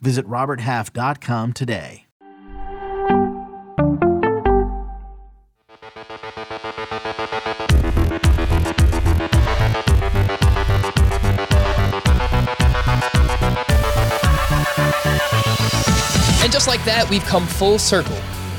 Visit RobertHalf.com today. And just like that, we've come full circle.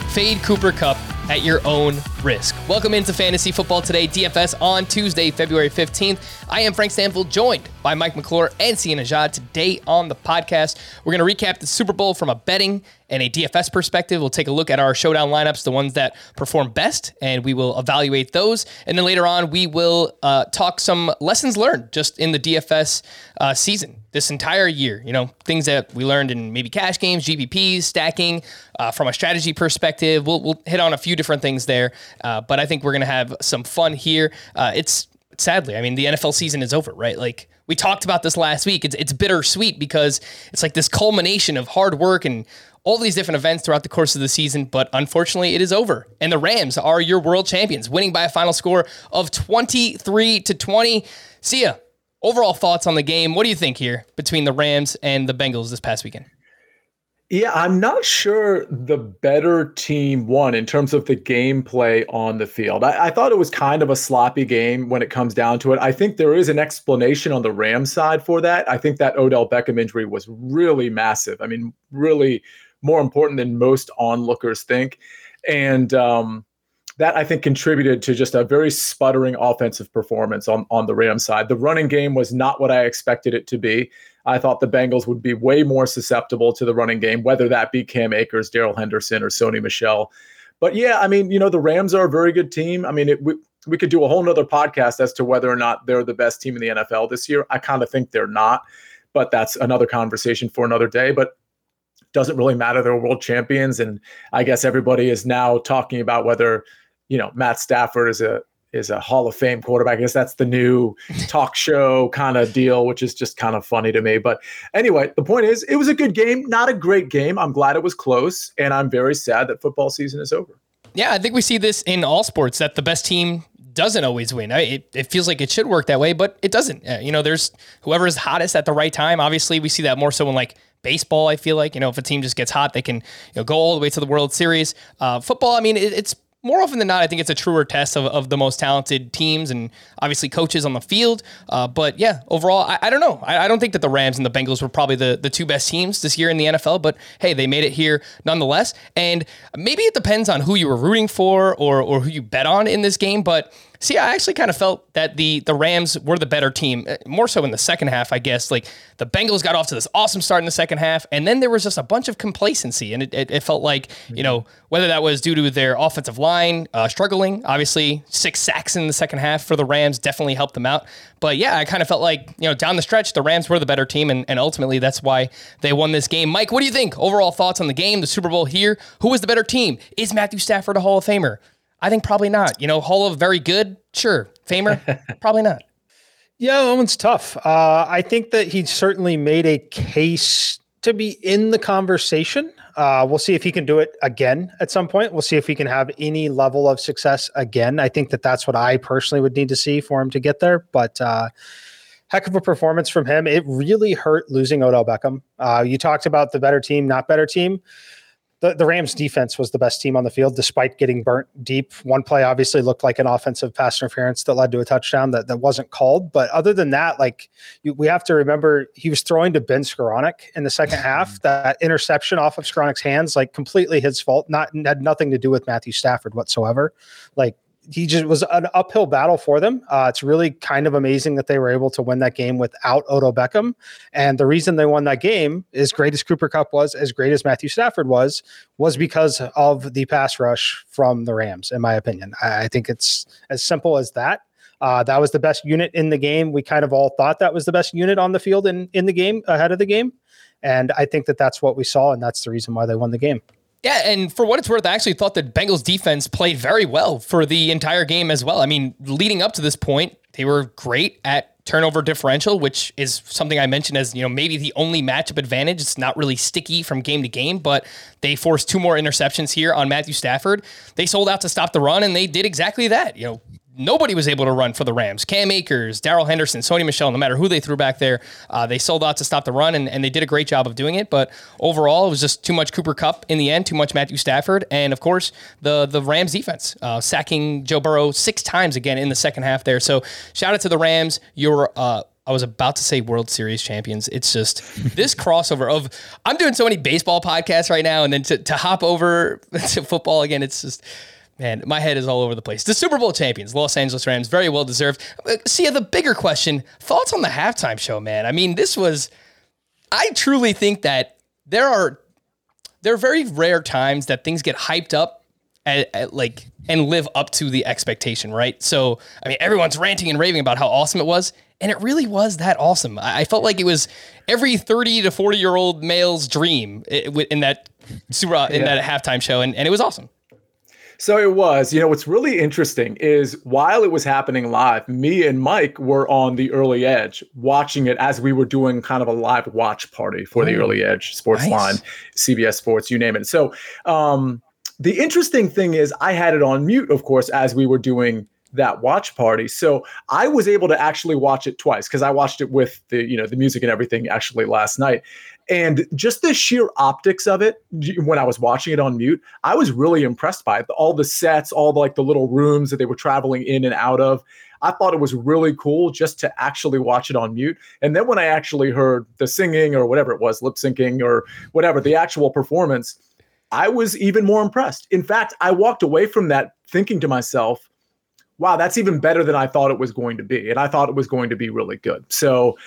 Fade Cooper Kupp at your own risk. Welcome into Fantasy Football Today, DFS on Tuesday, February 15th. I am Frank Stanfield, joined by Mike McClure and Sia Nejad. Today on the podcast, we're going to recap the Super Bowl from a betting and a DFS perspective. We'll take a look at our showdown lineups, the ones that perform best, and we will evaluate those. And then later on, we will uh, talk some lessons learned just in the DFS uh, season this entire year. You know, things that we learned in maybe cash games, GPPs, stacking, uh, from a strategy perspective. We'll, we'll hit on a few different things there, uh, but I think we're going to have some fun here. Uh, it's sadly, I mean, the NFL season is over, right? Like we talked about this last week. It's it's bittersweet because it's like this culmination of hard work and all these different events throughout the course of the season, but unfortunately it is over. And the Rams are your world champions, winning by a final score of 23 to 20. Sia. overall thoughts on the game. What do you think here between the Rams and the Bengals this past weekend? Yeah, I'm not sure the better team won in terms of the gameplay on the field. I, I, thought it was kind of a sloppy game when it comes down to it. I think there is an explanation on the Rams side for that. I think that Odell Beckham injury was really massive. I mean, really more important than most onlookers think. And um, that I think contributed to just a very sputtering offensive performance on, on the Rams side. The running game was not what I expected it to be. I thought the Bengals would be way more susceptible to the running game, whether that be Cam Akers, Darrell Henderson, or Sony Michel. But yeah, I mean, you know, the Rams are a very good team. I mean, it, we, we could do a whole nother podcast as to whether or not they're the best team in the NFL this year. I kind of think they're not, but that's another conversation for another day. But doesn't really matter. They're world champions. And I guess everybody is now talking about whether, you know, Matt Stafford is a is a Hall of Fame quarterback. I guess that's the new talk show kind of deal, which is just kind of funny to me. But anyway, the point is, it was a good game, not a great game. I'm glad it was close, and I'm very sad that football season is over. Yeah, I think we see this in all sports that the best team doesn't always win. It, it feels like it should work that way, but it doesn't. Uh, you know, there's whoever is hottest at the right time. Obviously, we see that more so in like baseball. I feel like you know if a team just gets hot, they can you know go all the way to the World Series. Uh, football, I mean, it, it's more often than not, I think it's a truer test of, of the most talented teams and obviously coaches on the field. Uh, but yeah, overall, I, I don't know. I, I, don't think that the Rams and the Bengals were probably the, the two best teams this year in the NFL, but hey, they made it here nonetheless. And maybe it depends on who you were rooting for or, or who you bet on in this game. But See, I actually kind of felt that the the Rams were the better team, uh, more so in the second half, I guess. Like the Bengals got off to this awesome start in the second half, and then there was just a bunch of complacency, and it, it, it felt like you know whether that was due to their offensive line uh, struggling. Obviously, six sacks in the second half for the Rams definitely helped them out. But yeah, I kind of felt like you know down the stretch the Rams were the better team, and, and ultimately that's why they won this game. Mike, what do you think? Overall thoughts on the game, the Super Bowl here? Who was the better team? Is Matthew Stafford a Hall of Famer? I think probably not. You know, Hall of very good, sure. Famer, probably not. Yeah, that one's tough. Uh, I think that he certainly made a case to be in the conversation. Uh, we'll see if he can do it again at some point. We'll see if he can have any level of success again. I think that that's what I personally would need to see for him to get there. But uh, heck of a performance from him. It really hurt losing Odell Beckham. Uh, you talked about the better team, not better team the, the Rams defense was the best team on the field despite getting burnt deep. One play obviously looked like an offensive pass interference that led to a touchdown that, that wasn't called. But other than that, like you, we have to remember he was throwing to Ben Skowronek in the second mm-hmm. half. That interception off of Skowronek's hands, like completely his fault, not had nothing to do with Matthew Stafford whatsoever. Like he just was an uphill battle for them. Uh, it's really kind of amazing that they were able to win that game without Odell Beckham. And the reason they won that game, as great as Cooper Kupp was, as great as Matthew Stafford was, was because of the pass rush from the Rams, in my opinion. I, I think it's as simple as that. Uh, that was the best unit in the game. We kind of all thought that was the best unit on the field in, in the game ahead of the game. And I think that that's what we saw, and that's the reason why they won the game. Yeah, and for what it's worth, I actually thought that Bengals defense played very well for the entire game as well. I mean, leading up to this point, they were great at turnover differential, which is something I mentioned as, you know, maybe the only matchup advantage. It's not really sticky from game to game, but they forced two more interceptions here on Matthew Stafford. They sold out to stop the run and they did exactly that. You know, nobody was able to run for the Rams. Cam Akers, Darrell Henderson, Sony Michel, no matter who they threw back there, uh, they sold out to stop the run, and, and they did a great job of doing it. But overall, it was just too much Cooper Kupp in the end, too much Matthew Stafford, and of course the the Rams defense uh, sacking Joe Burrow six times again in the second half there. So shout out to the Rams. You're uh, I was about to say World Series champions. It's just this crossover of I'm doing so many baseball podcasts right now, and then to, to hop over to football again, it's just Man, my head is all over the place. The Super Bowl champions, Los Angeles Rams, very well deserved. Uh, Sia, the bigger question thoughts on the halftime show, man. I mean, this was, I truly think that there are, there are very rare times that things get hyped up at, at like and live up to the expectation, right? So, I mean, everyone's ranting and raving about how awesome it was. And it really was that awesome. I felt like it was every 30 to 40 year old male's dream in that, in that halftime show. And, and it was awesome. So it was. You know, what's really interesting is while it was happening live, me and Mike were on the early edge watching it as we were doing kind of a live watch party for the early edge sports nice. line, CBS Sports, you name it. So um, the interesting thing is, I had it on mute, of course, as we were doing that watch party. So I was able to actually watch it twice because I watched it with the you know the music and everything actually last night. And just the sheer optics of it, when I was watching it on mute, I was really impressed by it. All the sets, all the, like the little rooms that they were traveling in and out of. I thought it was really cool just to actually watch it on mute. And then when I actually heard the singing or whatever it was, lip syncing or whatever, the actual performance, I was even more impressed. In fact, I walked away from that thinking to myself, wow, that's even better than I thought it was going to be. And I thought it was going to be really good. So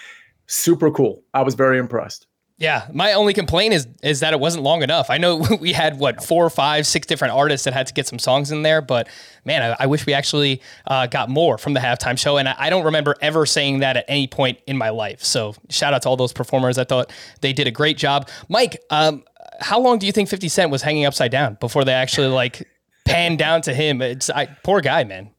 super cool. I was very impressed. Yeah, my only complaint is is that it wasn't long enough. I know we had what four, five, six different artists that had to get some songs in there, but man, I, I wish we actually uh, got more from the halftime show. And I, I, don't remember ever saying that at any point in my life. So shout out to all those performers. I thought they did a great job. Mike, um, how long do you think Fifty Cent was hanging upside down before they actually like panned down to him? It's I, poor guy, man.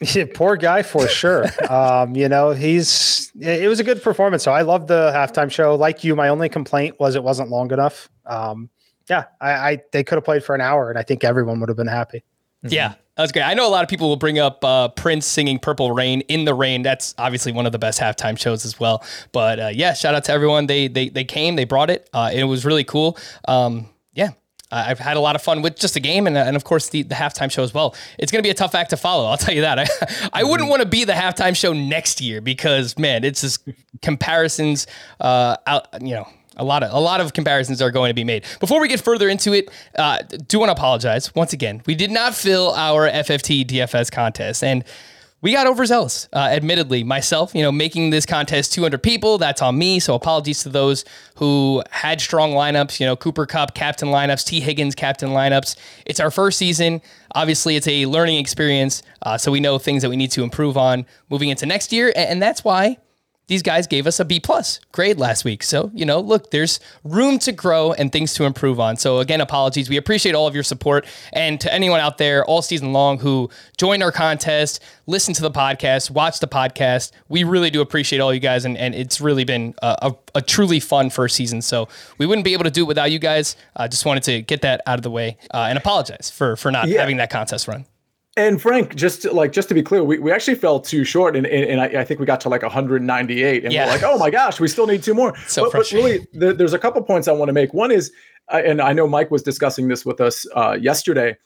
Yeah, poor guy for sure. um, you know, he's it was a good performance. So I love the halftime show. Like you, my only complaint was it wasn't long enough. Um, yeah, I, I they could have played for an hour, and I think everyone would have been happy. Mm-hmm. Yeah, that's great. I know a lot of people will bring up uh, Prince singing "Purple Rain" in the rain. That's obviously one of the best halftime shows as well. But uh, yeah, shout out to everyone. They they they came, they brought it. Uh, it was really cool. Um, yeah, uh, I've had a lot of fun with just the game and, and of course the, the halftime show as well. It's going to be a tough act to follow. I'll tell you that. I, I wouldn't mm-hmm. want to be the halftime show next year because man, it's just comparisons, uh, out, you know, a lot of a lot of comparisons are going to be made. Before we get further into it, uh, do want to apologize once again. We did not fill our FFT DFS contest, and we got overzealous, uh, admittedly. Myself, you know, making this contest 200 people, that's on me. So apologies to those who had strong lineups, you know, Cooper Kupp, captain lineups, Tee Higgins, captain lineups. It's our first season. Obviously, it's a learning experience. Uh, so we know things that we need to improve on moving into next year. And that's why these guys gave us a B plus grade last week. So, you know, look, there's room to grow and things to improve on. So again, apologies. We appreciate all of your support. And to anyone out there all season long who joined our contest, listen to the podcast, watch the podcast, we really do appreciate all you guys. And, and it's really been a, a, a truly fun first season. So we wouldn't be able to do it without you guys. I uh, just wanted to get that out of the way uh, and apologize for, for not yeah. having that contest run. And Frank, just to, like just to be clear, we, we actually fell too short, and and, and I, I, think we got to like 198, and yeah. we're like, oh my gosh, we still need two more. So but, but really, the, there's a couple points I want to make. One is, and I know Mike was discussing this with us uh, yesterday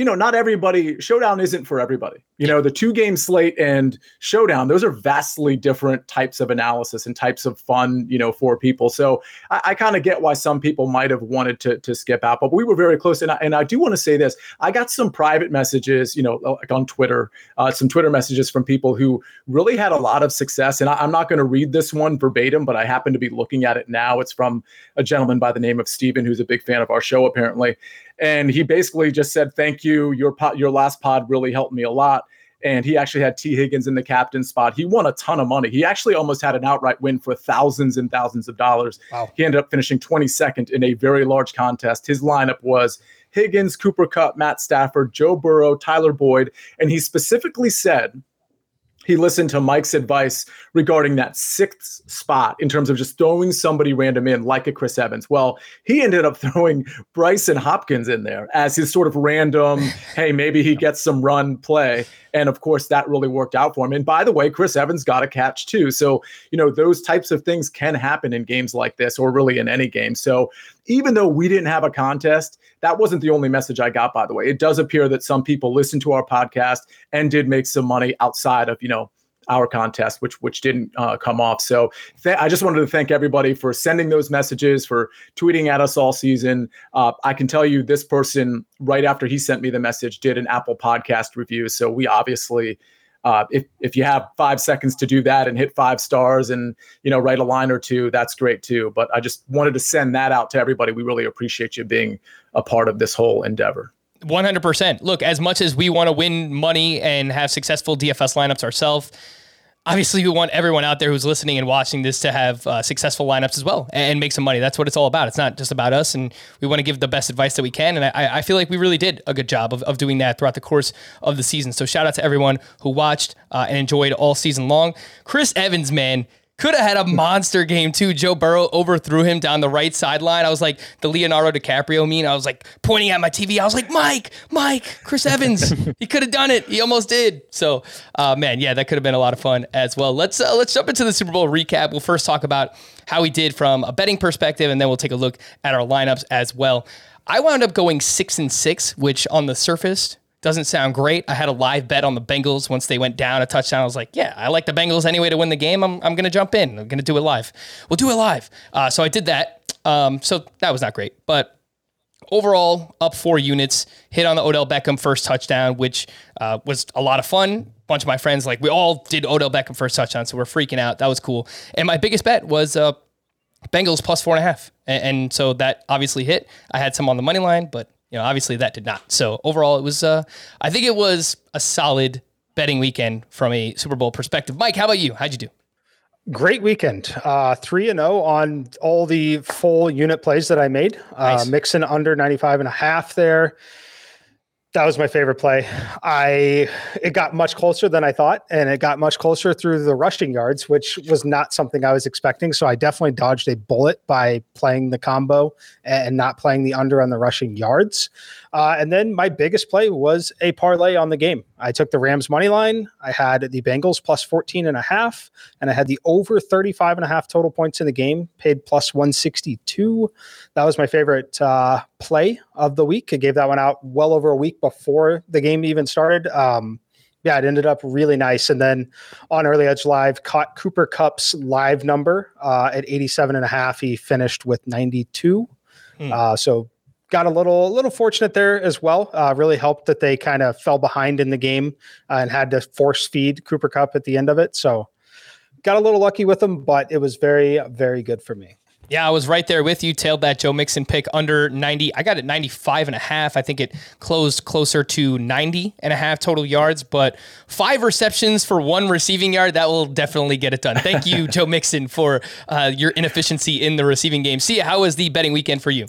you know, not everybody, Showdown isn't for everybody. You know, the two game slate and Showdown, those are vastly different types of analysis and types of fun, you know, for people. So I, I kind of get why some people might have wanted to, to skip out, but we were very close. And I, and I do want to say this I got some private messages, you know, like on Twitter, uh, some Twitter messages from people who really had a lot of success. And I, I'm not going to read this one verbatim, but I happen to be looking at it now. It's from a gentleman by the name of Steven, who's a big fan of our show, apparently and he basically just said, "Thank you. Your pod, your last pod really helped me a lot." And he actually had Tee Higgins in the captain spot. He won a ton of money. He actually almost had an outright win for thousands and thousands of dollars. Wow. He ended up finishing 22nd in a very large contest. His lineup was Higgins, Cooper Kupp, Matt Stafford, Joe Burrow, Tyler Boyd, and he specifically said he listened to Mike's advice regarding that sixth spot in terms of just throwing somebody random in, like a Chris Evans. Well, he ended up throwing Brycen Hopkins in there as his sort of random, hey, maybe he gets some run play. And of course, that really worked out for him. And by the way, Chris Evans got a catch too. So, you know, those types of things can happen in games like this or really in any game. So, even though we didn't have a contest, that wasn't the only message I got, by the way. It does appear that some people listened to our podcast and did make some money outside of, you know, our contest, which which didn't uh, come off. So th- I just wanted to thank everybody for sending those messages, for tweeting at us all season. Uh, I can tell you, this person right after he sent me the message did an Apple Podcast review. So we obviously. Uh, if if you have five seconds to do that and hit five stars and you know write a line or two, that's great too. But I just wanted to send that out to everybody. We really appreciate you being a part of this whole endeavor. 100%. Look, as much as we want to win money and have successful DFS lineups ourselves, obviously we want everyone out there who's listening and watching this to have uh, successful lineups as well and make some money. That's what it's all about. It's not just about us and we want to give the best advice that we can and i, I feel like we really did a good job of, of doing that throughout the course of the season. So shout out to everyone who watched uh, and enjoyed all season long. Chris evans man could have had a monster game too. Joe Burrow overthrew him down the right sideline. I was like the Leonardo DiCaprio mean. I was like pointing at my TV. I was like, Mike, Mike, Chris Evans. he could have done it. He almost did. So, uh, man, yeah, that could have been a lot of fun as well. Let's uh, let's jump into the Super Bowl recap. We'll first talk about how we did from a betting perspective, and then we'll take a look at our lineups as well. I wound up going six and six, which on the surface doesn't sound great. I had a live bet on the Bengals once they went down a touchdown. I was like, yeah, I like the Bengals anyway to win the game. I'm, I'm going to jump in. I'm going to do it live. We'll do it live. Uh, so I did that. Um, so that was not great. But overall, up four units, hit on the Odell Beckham first touchdown, which uh, was a lot of fun. A bunch of my friends, like, we all did Odell Beckham first touchdown. So we're freaking out. That was cool. And my biggest bet was uh, Bengals plus four and a half. And, and so that obviously hit. I had some on the money line, but you know, obviously that did not. So overall, it was, uh, I think it was a solid betting weekend from a Super Bowl perspective. Mike, how about you? How'd you do? Great weekend. Uh, 3 and 0 on all the full unit plays that I made. Uh, nice. Mixon under 95 and a half there. That was my favorite play. I it got much closer than I thought, and it got much closer through the rushing yards, which was not something I was expecting. So I definitely dodged a bullet by playing the combo and not playing the under on the rushing yards. Uh, and then my biggest play was a parlay on the game. I took the Rams money line. I had the Bengals plus 14 and a half, and I had the over 35 and a half total points in the game, paid plus 162. That was my favorite uh, play of the week. I gave that one out well over a week before the game even started. Um, yeah, it ended up really nice. And then on Early Edge Live, caught Cooper Kupp's live number uh, at 87 and a half. He finished with 92. Hmm. Uh, so got a little a little fortunate there as well. Uh, really helped that they kind of fell behind in the game uh, and had to force feed Cooper Kupp at the end of it. So got a little lucky with them, but it was very very good for me. Yeah, I was right there with you. Tailed that Joe Mixon pick under 90. I got it 95 and a half. I think it closed closer to 90 and a half total yards, but five receptions for one receiving yard. That will definitely get it done. Thank you, Joe Mixon, for uh, your inefficiency in the receiving game. Sia, how was the betting weekend for you?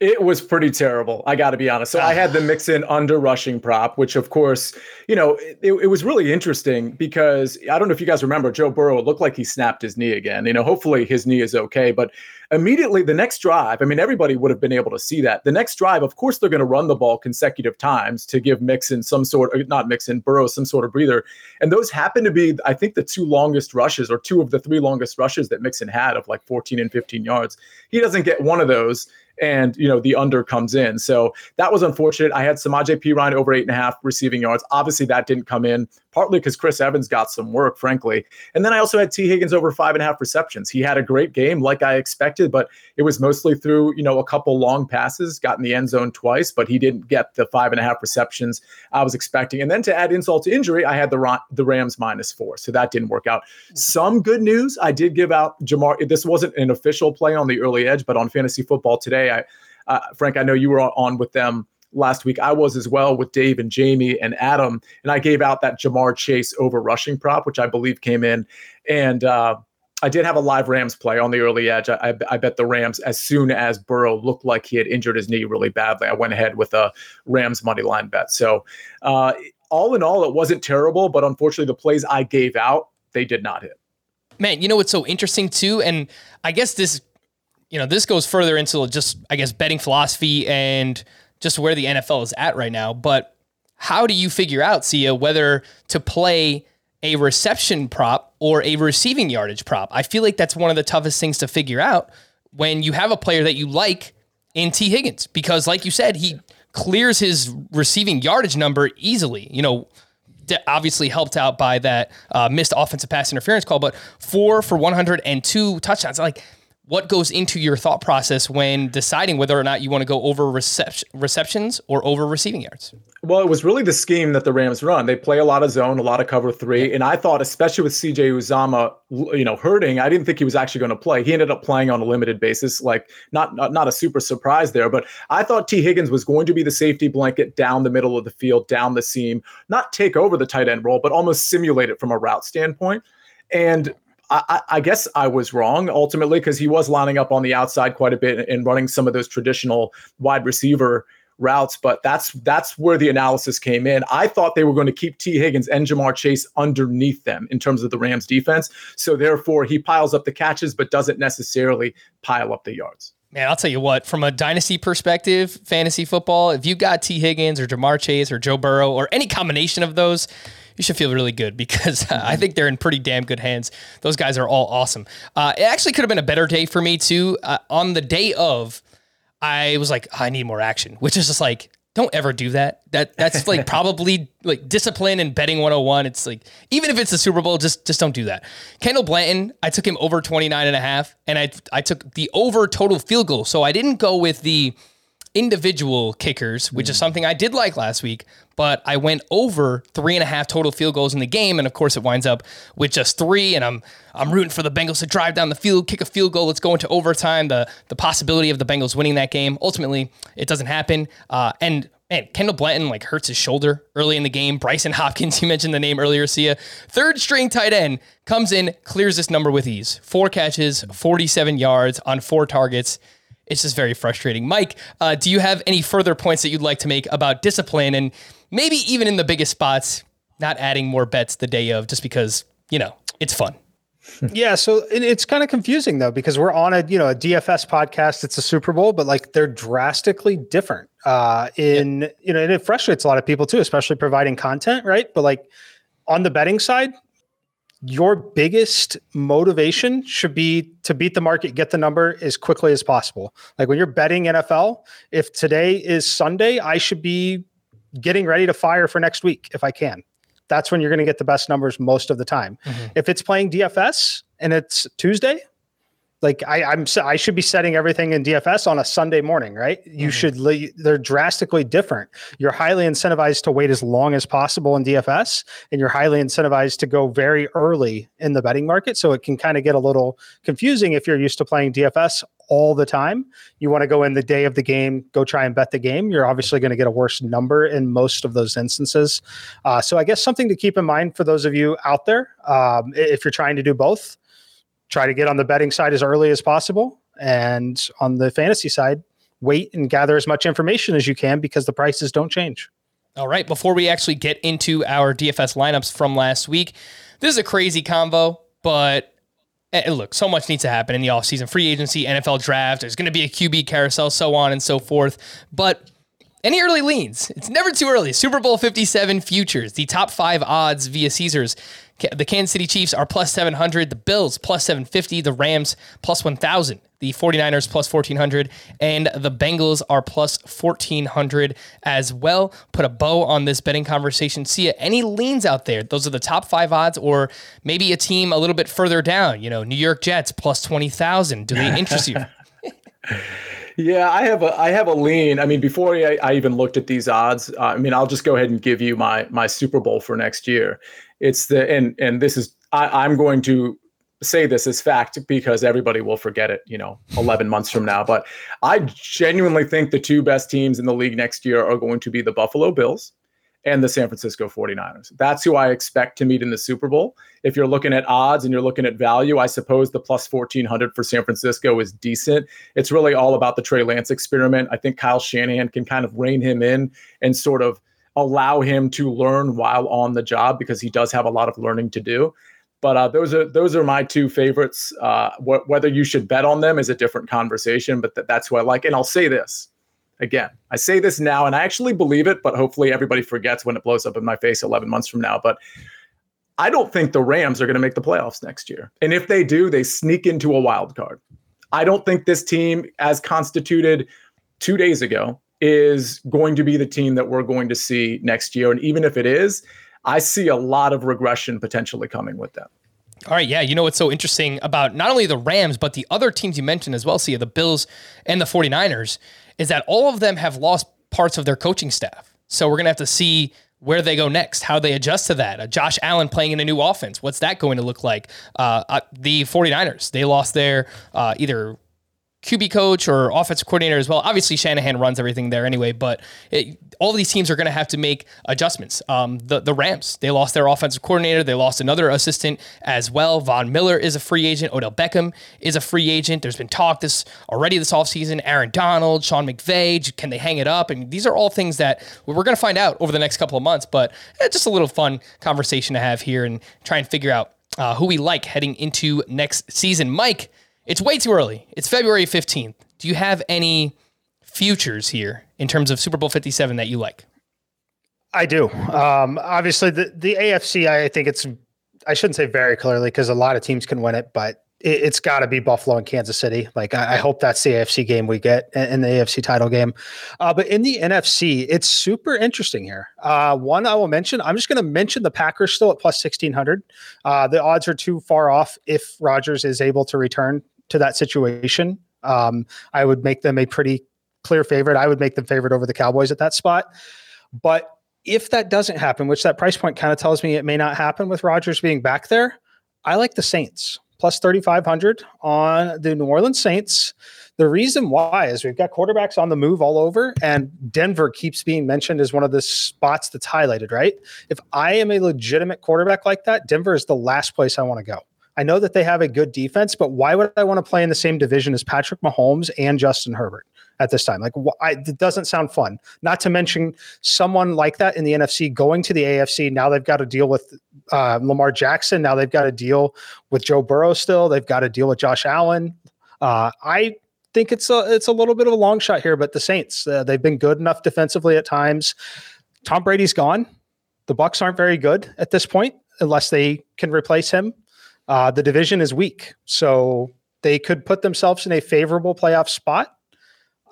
It was pretty terrible. I got to be honest. So I had the Mixon under rushing prop, which of course, you know, it, it, was really interesting because I don't know if you guys remember Joe Burrow. It looked like he snapped his knee again. You know, hopefully his knee is okay. But immediately the next drive, I mean, everybody would have been able to see that. The next drive, of course, they're going to run the ball consecutive times to give Mixon some sort of not Mixon, Burrow some sort of breather. And those happen to be, I think, the two longest rushes or two of the three longest rushes that Mixon had of like 14 and 15 yards. He doesn't get one of those and you know the under comes in. So that was unfortunate. I had Samaje Perine over eight and a half receiving yards. Obviously, that didn't come in partly because Chris Evans got some work, frankly. And then I also had Tee Higgins over five and a half receptions. He had a great game, like I expected, but it was mostly through, you know, a couple long passes, got in the end zone twice, but he didn't get the five and a half receptions I was expecting. And then to add insult to injury, I had the, the Rams minus four. So that didn't work out. Some good news. I did give out Ja'Marr. This wasn't an official play on the early edge, but on fantasy football today, I, uh, Frank, I know you were on with them last week. I was as well with Dave and Jamie and Adam, and I gave out that Ja'Marr Chase over rushing prop, which I believe came in. And uh, I did have a live Rams play on the early edge. I, I, bet the Rams as soon as Burrow looked like he had injured his knee really badly. I went ahead with a Rams money line bet. So uh, all in all, it wasn't terrible, but unfortunately, the plays I gave out they did not hit. Man, you know what's so interesting too, and I guess this, you know, this goes further into just I guess betting philosophy and just where the NFL is at right now. But how do you figure out, Sia, whether to play a reception prop or a receiving yardage prop. I feel like that's one of the toughest things to figure out when you have a player that you like in Tee Higgins because, like you said, he clears his receiving yardage number easily. You know, obviously helped out by that uh, missed offensive pass interference call, but four for 102 touchdowns. Like, what goes into your thought process when deciding whether or not you want to go over recep- receptions or over receiving yards? Well, it was really the scheme that the Rams run. They play a lot of zone, a lot of cover three, and I thought, especially with CJ Uzomah, you know, hurting, I didn't think he was actually going to play. He ended up playing on a limited basis, like not, not not a super surprise there. But I thought Tee Higgins was going to be the safety blanket down the middle of the field, down the seam, not take over the tight end role, but almost simulate it from a route standpoint. And I, I, guess I was wrong ultimately because he was lining up on the outside quite a bit and running some of those traditional wide receiver routes, but that's that's where the analysis came in. I thought they were going to keep Tee Higgins and Ja'Marr Chase underneath them in terms of the Rams defense. So therefore he piles up the catches but doesn't necessarily pile up the yards. Man, I'll tell you what, from a dynasty perspective, fantasy football, if you got Tee Higgins or Ja'Marr Chase or Joe Burrow or any combination of those, you should feel really good because uh, I think they're in pretty damn good hands. Those guys are all awesome. Uh, it actually could have been a better day for me too. Uh, on the day of, I was like, I need more action, which is just like, don't ever do that. That that's like probably like discipline and betting 101. It's like even if it's the Super Bowl, just just don't do that. Kendall Blanton, I took him over 29 and a half and I I took the over total field goal. So I didn't go with the individual kickers, which mm. is something I did like last week, but I went over three and a half total field goals in the game, and of course it winds up with just three. And I'm I'm rooting for the Bengals to drive down the field, kick a field goal. Let's go into overtime. The the possibility of the Bengals winning that game. Ultimately, it doesn't happen. Uh, and man, Kendall Blanton like hurts his shoulder early in the game. Brycen Hopkins, you mentioned the name earlier, Sia. Third string tight end comes in, clears this number with ease. Four catches, 47 yards on four targets it's just very frustrating. Mike, uh, do you have any further points that you'd like to make about discipline and maybe even in the biggest spots, not adding more bets the day of just because, you know, it's fun? yeah, so it's kind of confusing though because we're on a you know a DFS podcast. It's a Super Bowl, but like they're drastically different. Uh, in yep. you know, and it frustrates a lot of people too, especially providing content, right? But like on the betting side, your biggest motivation should be to beat the market, get the number as quickly as possible. Like when you're betting NFL, if today is Sunday, I should be getting ready to fire for next week if I can. That's when you're going to get the best numbers most of the time. Mm-hmm. If it's playing DFS and it's Tuesday, like I, I'm, I should be setting everything in DFS on a Sunday morning, right? You mm-hmm. should. Le- they're drastically different. You're highly incentivized to wait as long as possible in DFS, and you're highly incentivized to go very early in the betting market. So it can kind of get a little confusing if you're used to playing DFS all the time. You want to go in the day of the game, go try and bet the game. You're obviously going to get a worse number in most of those instances. Uh, so I guess something to keep in mind for those of you out there, um, if you're trying to do both try to get on the betting side as early as possible. And on the fantasy side, wait and gather as much information as you can because the prices don't change. All right. Before we actually get into our DFS lineups from last week, this is a crazy combo, but eh, look, so much needs to happen in the offseason free agency, NFL draft. There's going to be a QB carousel, so on and so forth. But any early leans? It's never too early. Super Bowl 57 futures, the top five odds via Caesars the Kansas City Chiefs are plus 700, the Bills plus 750, the Rams plus 1,000, the 49ers plus 1,400, and the Bengals are plus 1,400 as well. Put a bow on this betting conversation. Sia any leans out there? Those are the top five odds, or maybe a team a little bit further down. You know, New York Jets plus 20,000. Do they interest you? Yeah, I have a I have a lean. I mean, before I, I even looked at these odds, uh, I mean, I'll just go ahead and give you my my Super Bowl for next year. It's the and and this is I, I'm going to say this as fact because everybody will forget it, you know, 11 months from now. But I genuinely think the two best teams in the league next year are going to be the Buffalo Bills and the San Francisco 49ers. That's who I expect to meet in the Super Bowl. If you're looking at odds and you're looking at value, I suppose the plus 1400 for San Francisco is decent. It's really all about the Trey Lance experiment. I think Kyle Shanahan can kind of rein him in and sort of allow him to learn while on the job because he does have a lot of learning to do. But uh, those are those are my two favorites. Uh, wh- whether you should bet on them is a different conversation, but th- that's who I like. And I'll say this again. I say this now, and I actually believe it, but hopefully everybody forgets when it blows up in my face 11 months from now. But I don't think the Rams are going to make the playoffs next year. And if they do, they sneak into a wild card. I don't think this team, as constituted two days ago, is going to be the team that we're going to see next year. And even if it is, I Sia a lot of regression potentially coming with them. All right, yeah. You know what's so interesting about not only the Rams, but the other teams you mentioned as well, see the Bills and the 49ers, is that all of them have lost parts of their coaching staff. So we're going to have to see where they go next, how they adjust to that. Uh, Josh Allen playing in a new offense, what's that going to look like? Uh, uh, the 49ers, they lost their uh, either QB coach or offensive coordinator as well. Obviously, Shanahan runs everything there anyway, but it, all these teams are going to have to make adjustments. Um, the the Rams they lost their offensive coordinator, they lost another assistant as well. Von Miller is a free agent. Odell Beckham is a free agent. There's been talk this already this offseason. Aaron Donald, Sean McVay, can they hang it up? And these are all things that we're going to find out over the next couple of months. But eh, just a little fun conversation to have here and try and figure out uh, who we like heading into next season. Mike. It's way too early. It's February 15th. Do you have any futures here in terms of Super Bowl 57 that you like? I do. Um, obviously, the, the AFC, I think it's, I shouldn't say very clearly because a lot of teams can win it, but it, has got to be Buffalo and Kansas City. Like, I, I, hope that's the AFC game we get in the AFC title game. Uh, but in the NFC, it's super interesting here. Uh, one I will mention, I'm just going to mention the Packers still at plus 1600. Uh, the odds are too far off if Rodgers is able to return to that situation, um, I would make them a pretty clear favorite. I would make them favorite over the Cowboys at that spot. But if that doesn't happen, which that price point kind of tells me it may not happen with Rodgers being back there, I like the Saints plus 3,500 on the New Orleans Saints. The reason why is we've got quarterbacks on the move all over, and Denver keeps being mentioned as one of the spots that's highlighted, right? If I am a legitimate quarterback like that, Denver is the last place I want to go. I know that they have a good defense, but why would I want to play in the same division as Patrick Mahomes and Justin Herbert at this time? Like, I, it doesn't sound fun. Not to mention someone like that in the NFC going to the AFC. Now they've got to deal with uh, Lamar Jackson. Now they've got to deal with Joe Burrow. Still, they've got to deal with Josh Allen. Uh, I think it's a it's a little bit of a long shot here, but the Saints uh, they've been good enough defensively at times. Tom Brady's gone. The Bucs aren't very good at this point unless they can replace him. Uh, the division is weak, so they could put themselves in a favorable playoff spot.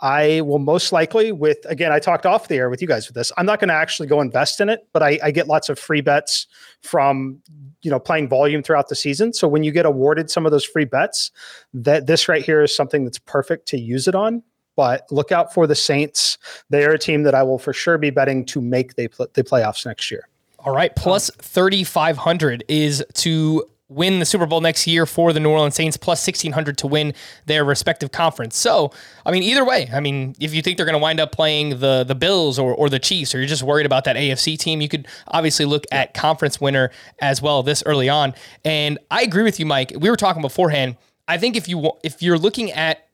I will most likely, with again, I talked off the air with you guys with this. I'm not going to actually go invest in it, but I, I, get lots of free bets from you know playing volume throughout the season. So when you get awarded some of those free bets, that this right here is something that's perfect to use it on. But look out for the Saints. They are a team that I will for sure be betting to make the the playoffs next year. All right, plus 3,500 is to win the Super Bowl next year for the New Orleans Saints, plus 1,600 to win their respective conference. So, I mean, either way, I mean, if you think they're going to wind up playing the, the Bills or, or the Chiefs, or you're just worried about that AFC team, you could obviously look at conference winner as well this early on. And I agree with you, Mike. We were talking beforehand. I think if you if you're looking at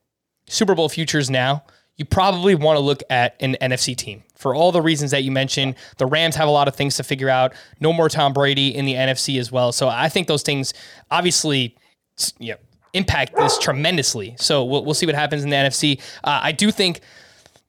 Super Bowl futures now, you probably want to look at an NFC team for all the reasons that you mentioned. The Rams have a lot of things to figure out. No more Tom Brady in the NFC as well. So I think those things obviously, you know, impact this tremendously. So we'll, we'll see what happens in the NFC. Uh, I do think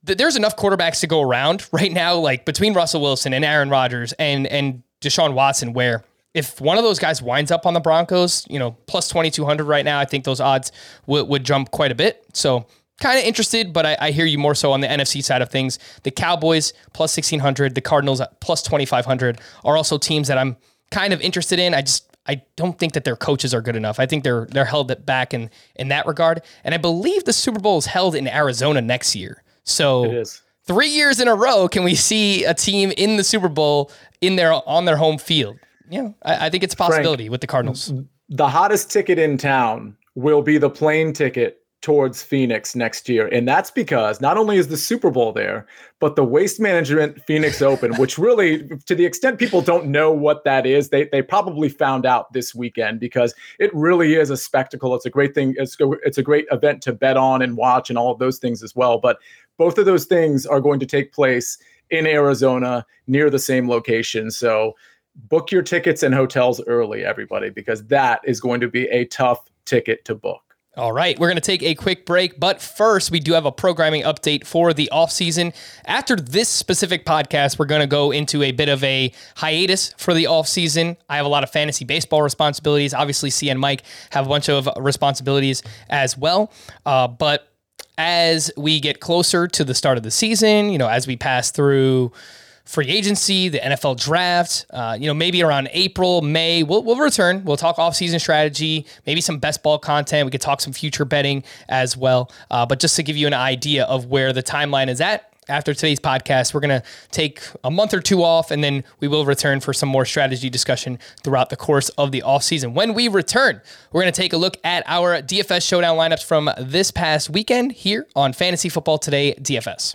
that there's enough quarterbacks to go around right now, like between Russell Wilson and Aaron Rodgers and and Deshaun Watson, where if one of those guys winds up on the Broncos, you know, plus 2,200 right now, I think those odds would, would jump quite a bit. So kind of interested, but I, I, hear you more so on the NFC side of things. The Cowboys plus 1600, the Cardinals plus 2500 are also teams that I'm kind of interested in. I just I don't think that their coaches are good enough. I think they're they're held back in in that regard. And I believe the Super Bowl is held in Arizona next year. So three years in a row, can we see a team in the Super Bowl in their on their home field? Yeah, I, I think it's a possibility Frank, with the Cardinals the hottest ticket in town will be the plane ticket towards Phoenix next year. And that's because not only is the Super Bowl there, but the Waste Management Phoenix Open, which really, to the extent people don't know what that is, they, they probably found out this weekend because it really is a spectacle. It's a great thing. It's, it's a great event to bet on and watch and all of those things as well. But both of those things are going to take place in Arizona near the same location. So book your tickets and hotels early, everybody, because that is going to be a tough ticket to book. All right, we're going to take a quick break, but first, we do have a programming update for the offseason. After this specific podcast, we're going to go into a bit of a hiatus for the offseason. I have a lot of fantasy baseball responsibilities. Obviously, Sia and Mike have a bunch of responsibilities as well. Uh, but as we get closer to the start of the season, you know, as we pass through free agency, the NFL draft, uh, you know, maybe around April, May, we'll, we'll return. We'll talk offseason strategy, maybe some best ball content. We could talk some future betting as well. Uh, but just to give you an idea of where the timeline is at, after today's podcast, we're going to take a month or two off and then we will return for some more strategy discussion throughout the course of the offseason. When we return, we're going to take a look at our DFS showdown lineups from this past weekend here on Fantasy Football Today DFS.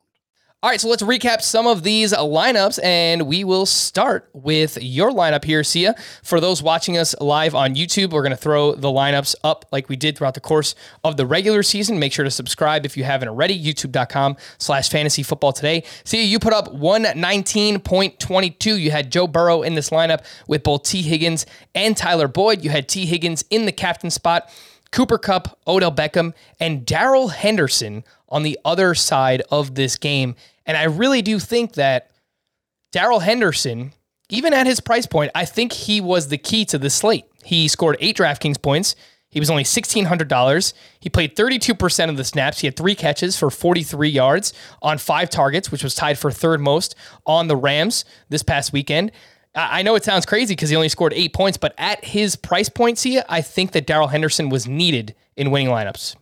All right, so let's recap some of these lineups, and we will start with your lineup here, Sia. For those watching us live on YouTube, we're going to throw the lineups up like we did throughout the course of the regular season. Make sure to subscribe if you haven't already, youtube.com slash fantasy football today. Sia, you put up 119.22. You had Joe Burrow in this lineup with both Tee Higgins and Tyler Boyd. You had Tee Higgins in the captain spot. Cooper Kupp, Odell Beckham, and Darrell Henderson on the other side of this game. And I really do think that Darrell Henderson, even at his price point, I think he was the key to the slate. He scored eight DraftKings points. He was only $1,600. He played 32% of the snaps. He had three catches for 43 yards on five targets, which was tied for third most on the Rams this past weekend. I know it sounds crazy because he only scored eight points, but at his price point, Sia, I think that Darrell Henderson was needed in winning lineups.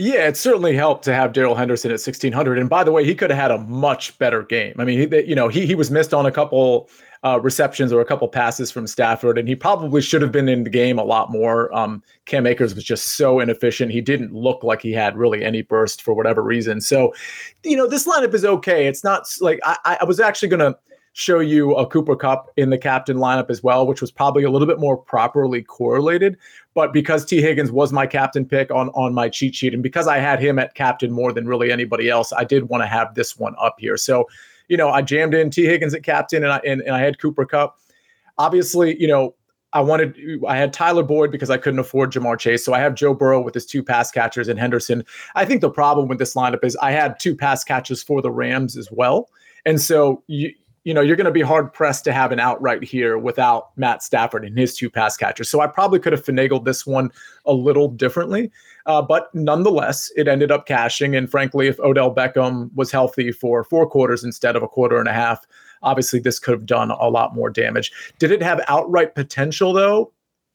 Yeah, it certainly helped to have Darrell Henderson at 1600. And by the way, he could have had a much better game. I mean, he, you know, he he was missed on a couple uh, receptions or a couple passes from Stafford, and he probably should have been in the game a lot more. Um, Cam Akers was just so inefficient. He didn't look like he had really any burst for whatever reason. So, you know, this lineup is okay. It's not like I, I was actually going to show you a Cooper Kupp in the captain lineup as well, which was probably a little bit more properly correlated. But because Tee Higgins was my captain pick on, on my cheat sheet, and because I had him at captain more than really anybody else, I did want to have this one up here. So, you know, I jammed in Tee Higgins at captain and I and, and I had Cooper Kupp. Obviously, you know, I wanted I had Tyler Boyd because I couldn't afford Ja'Marr Chase. So I have Joe Burrow with his two pass catchers and Henderson. I think the problem with this lineup is I had two pass catches for the Rams as well. And so you you know, you're going to be hard pressed to have an outright here without Matt Stafford and his two pass catchers. So I probably could have finagled this one a little differently. Uh, but nonetheless, it ended up cashing. And frankly, if Odell Beckham was healthy for four quarters instead of a quarter and a half, obviously this could have done a lot more damage. Did it have outright potential though?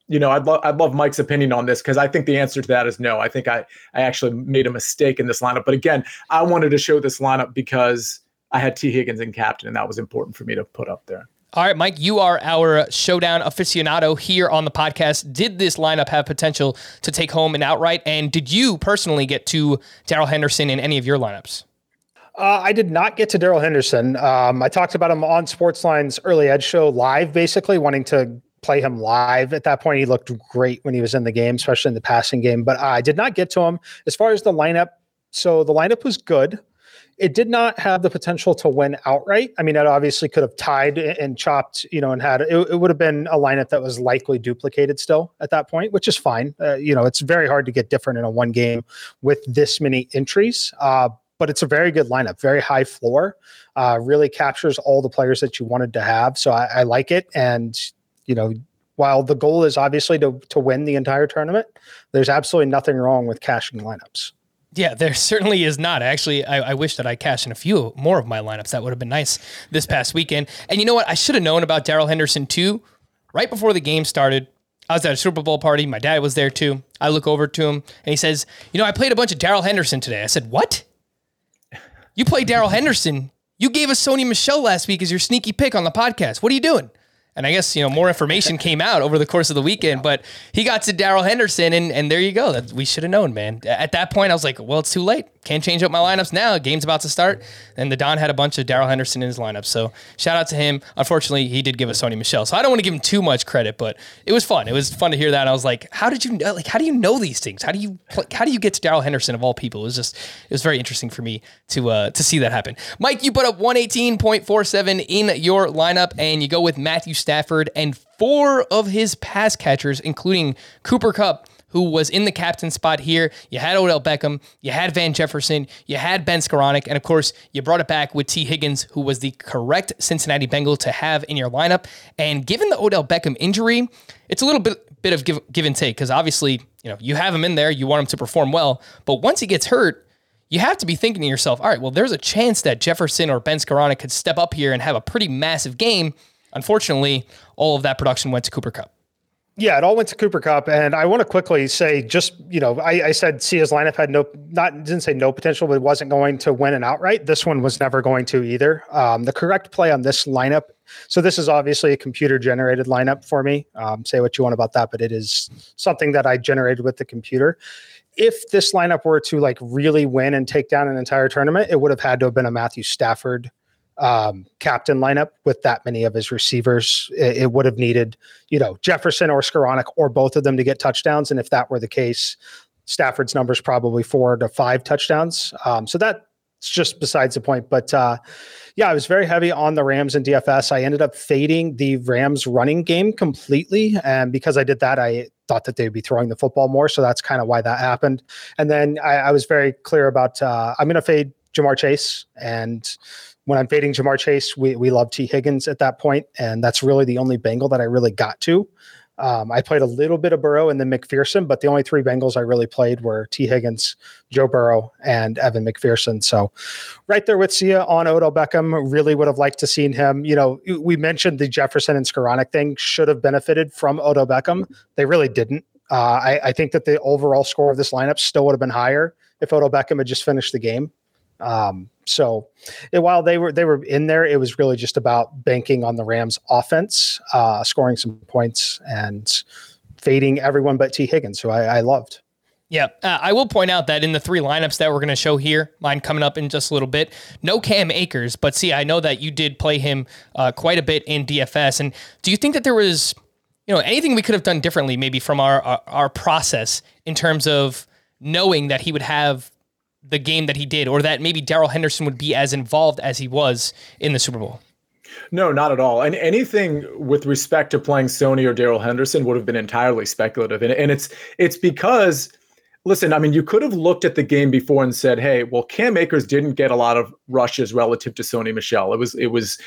You know, I'd love I'd love Mike's opinion on this because I think the answer to that is no. I think I I actually made a mistake in this lineup. But again, I wanted to show this lineup because I had Tee Higgins in captain, and that was important for me to put up there. All right, Mike, you are our showdown aficionado here on the podcast. Did this lineup have potential to take home an outright? And did you personally get to Darrell Henderson in any of your lineups? Uh, I did not get to Darrell Henderson. Um, I talked about him on Sportsline's early edge show live, basically wanting to play him live. At that point, he looked great when he was in the game, especially in the passing game. But I did not get to him as far as the lineup. So the lineup was good. It did not have the potential to win outright. I mean, it obviously could have tied and chopped, you know, and had it, it would have been a lineup that was likely duplicated still at that point, which is fine. Uh, you know, it's very hard to get different in a one game with this many entries. Uh, but it's a very good lineup, very high floor, uh, really captures all the players that you wanted to have. So I, I like it. And, you know, while the goal is obviously to, to win the entire tournament, there's absolutely nothing wrong with cashing lineups. Yeah, there certainly is not. Actually, I, I, wish that I cashed in a few more of my lineups. That would have been nice this past weekend. And you know what? I should have known about Darrell Henderson too. Right before the game started, I was at a Super Bowl party. My dad was there too. I look over to him and he says, You know, I played a bunch of Darrell Henderson today. I said, What? You played Darrell Henderson. You gave us Sony Michel last week as your sneaky pick on the podcast. What are you doing? And I guess, you know, more information came out over the course of the weekend, but he got to Darrell Henderson and, and there you go. That we should have known, man. At that point, I was like, well, it's too late. Can't change up my lineups now. Game's about to start. And the Don had a bunch of Darrell Henderson in his lineup. So shout out to him. Unfortunately, he did give us Sony Michel, So I don't want to give him too much credit, but it was fun. It was fun to hear that. I was like, how did you know? Like, how do you know these things? How do you how do you get to Darrell Henderson of all people? It was just it was very interesting for me to uh, to see that happen. Mike, you put up 118.47 in your lineup, and you go with Matthew Stafford and four of his pass catchers, including Cooper Kupp who was in the captain spot here. You had Odell Beckham, you had Van Jefferson, you had Ben Skowronek, and of course, you brought it back with Tee Higgins, who was the correct Cincinnati Bengal to have in your lineup. And given the Odell Beckham injury, it's a little bit, bit of give, give and take because obviously, you know, you have him in there, you want him to perform well, but once he gets hurt, you have to be thinking to yourself, all right, well, there's a chance that Jefferson or Ben Skowronek could step up here and have a pretty massive game. Unfortunately, all of that production went to Cooper Kupp. Yeah, it all went to Cooper Kupp, and I want to quickly say, just you know, I, I said Sia's lineup had no, not didn't say no potential, but it wasn't going to win an outright. This one was never going to either. Um, the correct play on this lineup. So this is obviously a computer generated lineup for me. Um, say what you want about that, but it is something that I generated with the computer. If this lineup were to like really win and take down an entire tournament, it would have had to have been a Matthew Stafford um, captain lineup with that many of his receivers. It, it, would have needed, you know, Jefferson or Skowronek or both of them to get touchdowns. And if that were the case, Stafford's numbers probably four to five touchdowns. Um, so that's just besides the point. But uh, yeah, I was very heavy on the Rams and DFS. I ended up fading the Rams running game completely. And because I did that, I thought that they would be throwing the football more. So that's kind of why that happened. And then I, I was very clear about uh, I'm going to fade Ja'Marr Chase and when I'm fading Ja'Marr Chase, we, we love Tee Higgins at that point, and that's really the only Bengal that I really got to. Um, I played a little bit of Burrow and then McPherson, but the only three Bengals I really played were Tee Higgins, Joe Burrow, and Evan McPherson. So, right there with Sia on Odell Beckham, really would have liked to seen him. You know, we mentioned the Jefferson and Skowronek thing should have benefited from Odell Beckham. They really didn't. Uh, I, I, think that the overall score of this lineup still would have been higher if Odell Beckham had just finished the game. Um, so while they were they were in there, it was really just about banking on the Rams' offense, uh, scoring some points, and fading everyone but Tee Higgins, who I, I loved. Yeah, uh, I will point out that in the three lineups that we're going to show here, mine coming up in just a little bit, no Cam Akers, but Sia, I know that you did play him uh, quite a bit in DFS. And do you think that there was, you know, anything we could have done differently, maybe from our, our, our process in terms of knowing that he would have the game that he did, or that maybe Darrell Henderson would be as involved as he was in the Super Bowl. No, not at all. And anything with respect to playing Sony or Darrell Henderson would have been entirely speculative. And, and it's it's because listen, I mean, you could have looked at the game before and said, hey, well, Cam Akers didn't get a lot of rushes relative to Sony Michel. It was it was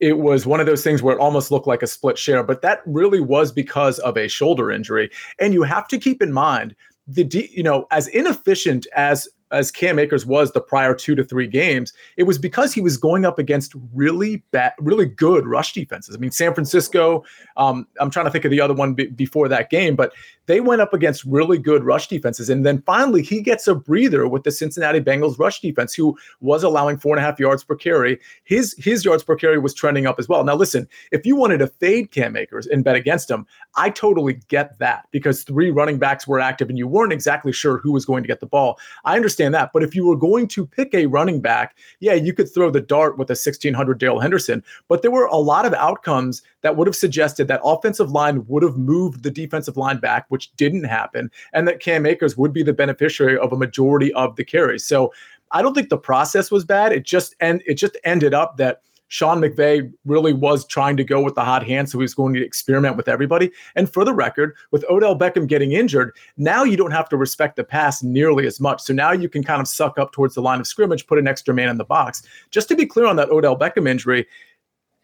it was one of those things where it almost looked like a split share, but that really was because of a shoulder injury. And you have to keep in mind the you know as inefficient as as Cam Akers was the prior two to three games, it was because he was going up against really bad, really good rush defenses. I mean, San Francisco. Um, I'm trying to think of the other one b- before that game, but they went up against really good rush defenses, and then finally he gets a breather with the Cincinnati Bengals rush defense, who was allowing four and a half yards per carry. His his yards per carry was trending up as well. Now, listen, if you wanted to fade Cam Akers and bet against him, I totally get that because three running backs were active and you weren't exactly sure who was going to get the ball. I understand understand that. But if you were going to pick a running back, yeah, you could throw the dart with a 1600 Darrell Henderson. But there were a lot of outcomes that would have suggested that offensive line would have moved the defensive line back, which didn't happen, and that Cam Akers would be the beneficiary of a majority of the carries. So I don't think the process was bad. It just and it just ended up that Sean McVay really was trying to go with the hot hand, so he was going to experiment with everybody. And for the record, with Odell Beckham getting injured, now you don't have to respect the pass nearly as much. So now you can kind of suck up towards the line of scrimmage, put an extra man in the box. Just to be clear on that Odell Beckham injury,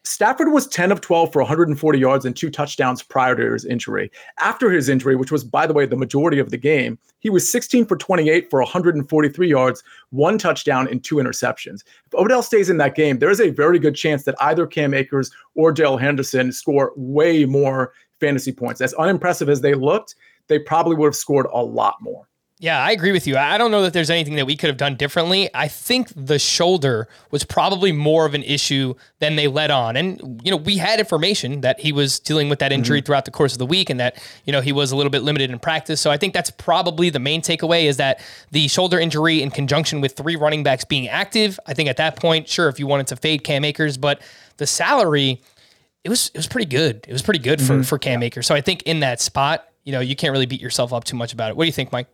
Stafford was 10 of 12 for 140 yards and two touchdowns prior to his injury. After his injury, which was, by the way, the majority of the game, he was 16 for 28 for 143 yards, one touchdown, and two interceptions. If Odell stays in that game, there is a very good chance that either Cam Akers or Darrell Henderson score way more fantasy points. As unimpressive as they looked, they probably would have scored a lot more. Yeah, I agree with you. I don't know that there's anything that we could have done differently. I think the shoulder was probably more of an issue than they let on. And, you know, we had information that he was dealing with that injury mm-hmm. throughout the course of the week and that, you know, he was a little bit limited in practice. So I think that's probably the main takeaway is that the shoulder injury in conjunction with three running backs being active, I think at that point, sure, if you wanted to fade Cam Akers, but the salary, it was it was pretty good. It was pretty good for, mm-hmm. for Cam Akers. So I think in that spot, you know, you can't really beat yourself up too much about it. What do you think, Mike?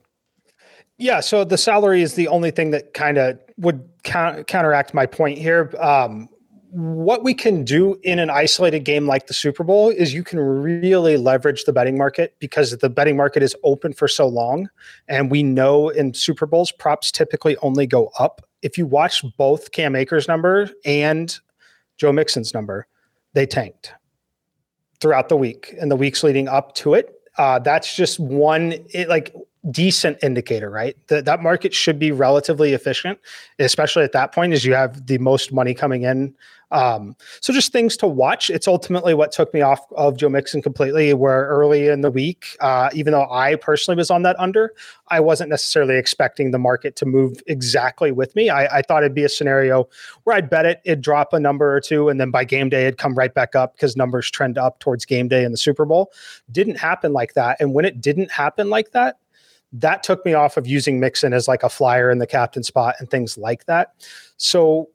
Yeah, so the salary is the only thing that kind of would counteract my point here. Um, what we can do in an isolated game like the Super Bowl is you can really leverage the betting market because the betting market is open for so long. And we know in Super Bowls, props typically only go up. If you watch both Cam Akers' number and Joe Mixon's number, they tanked throughout the week and the weeks leading up to it. Uh, that's just one, it, like decent indicator, right? That that market should be relatively efficient, especially at that point as you have the most money coming in. Um, so just things to watch. It's ultimately what took me off of Joe Mixon completely. Where early in the week, uh, even though I personally was on that under, I wasn't necessarily expecting the market to move exactly with me. I, I thought it'd be a scenario where I'd bet it, it'd drop a number or two, and then by game day it'd come right back up because numbers trend up towards game day in the Super Bowl. Didn't happen like that, and when it didn't happen like that that took me off of using Mixon as like a flyer in the captain spot and things like that. So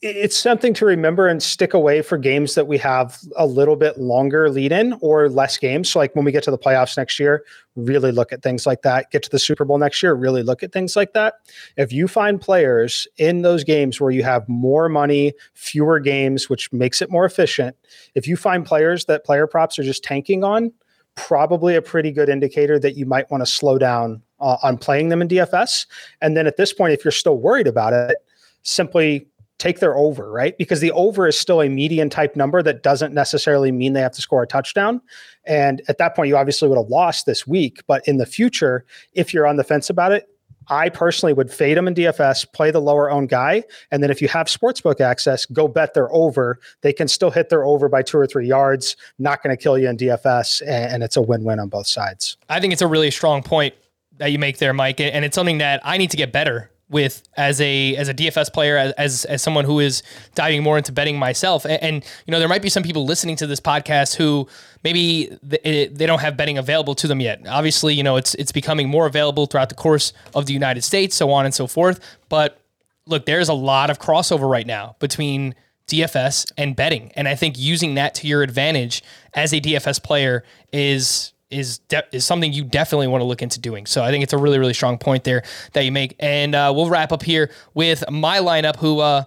it's something to remember and stick away for games that we have a little bit longer lead in or less games. So, like when we get to the playoffs next year, really look at things like that. Get to the Super Bowl next year, really look at things like that. If you find players in those games where you have more money, fewer games, which makes it more efficient, if you find players that player props are just tanking on, probably a pretty good indicator that you might want to slow down uh, on playing them in DFS. And then at this point, if you're still worried about it, simply take their over, right? Because the over is still a median type number that doesn't necessarily mean they have to score a touchdown. And at that point, you obviously would have lost this week. But in the future, if you're on the fence about it, I personally would fade them in DFS, play the lower owned guy, and then if you have sportsbook access, go bet their over. They can still hit their over by two or three yards. Not going to kill you in DFS, and it's a win-win on both sides. I think it's a really strong point that you make there, Mike, and it's something that I need to get better with as a as a DFS player as as, someone who is diving more into betting myself. And, and, you know there might be some people listening to this podcast who maybe they, eh, they don't have betting available to them yet. Obviously you know it's it's becoming more available throughout the course of the United States so on and so forth. But look there's a lot of crossover right now between DFS and betting. And I think using that to your advantage as a DFS player is is de- is something you definitely want to look into doing. So I think it's a really really strong point there that you make. And uh, we'll wrap up here with my lineup, who uh,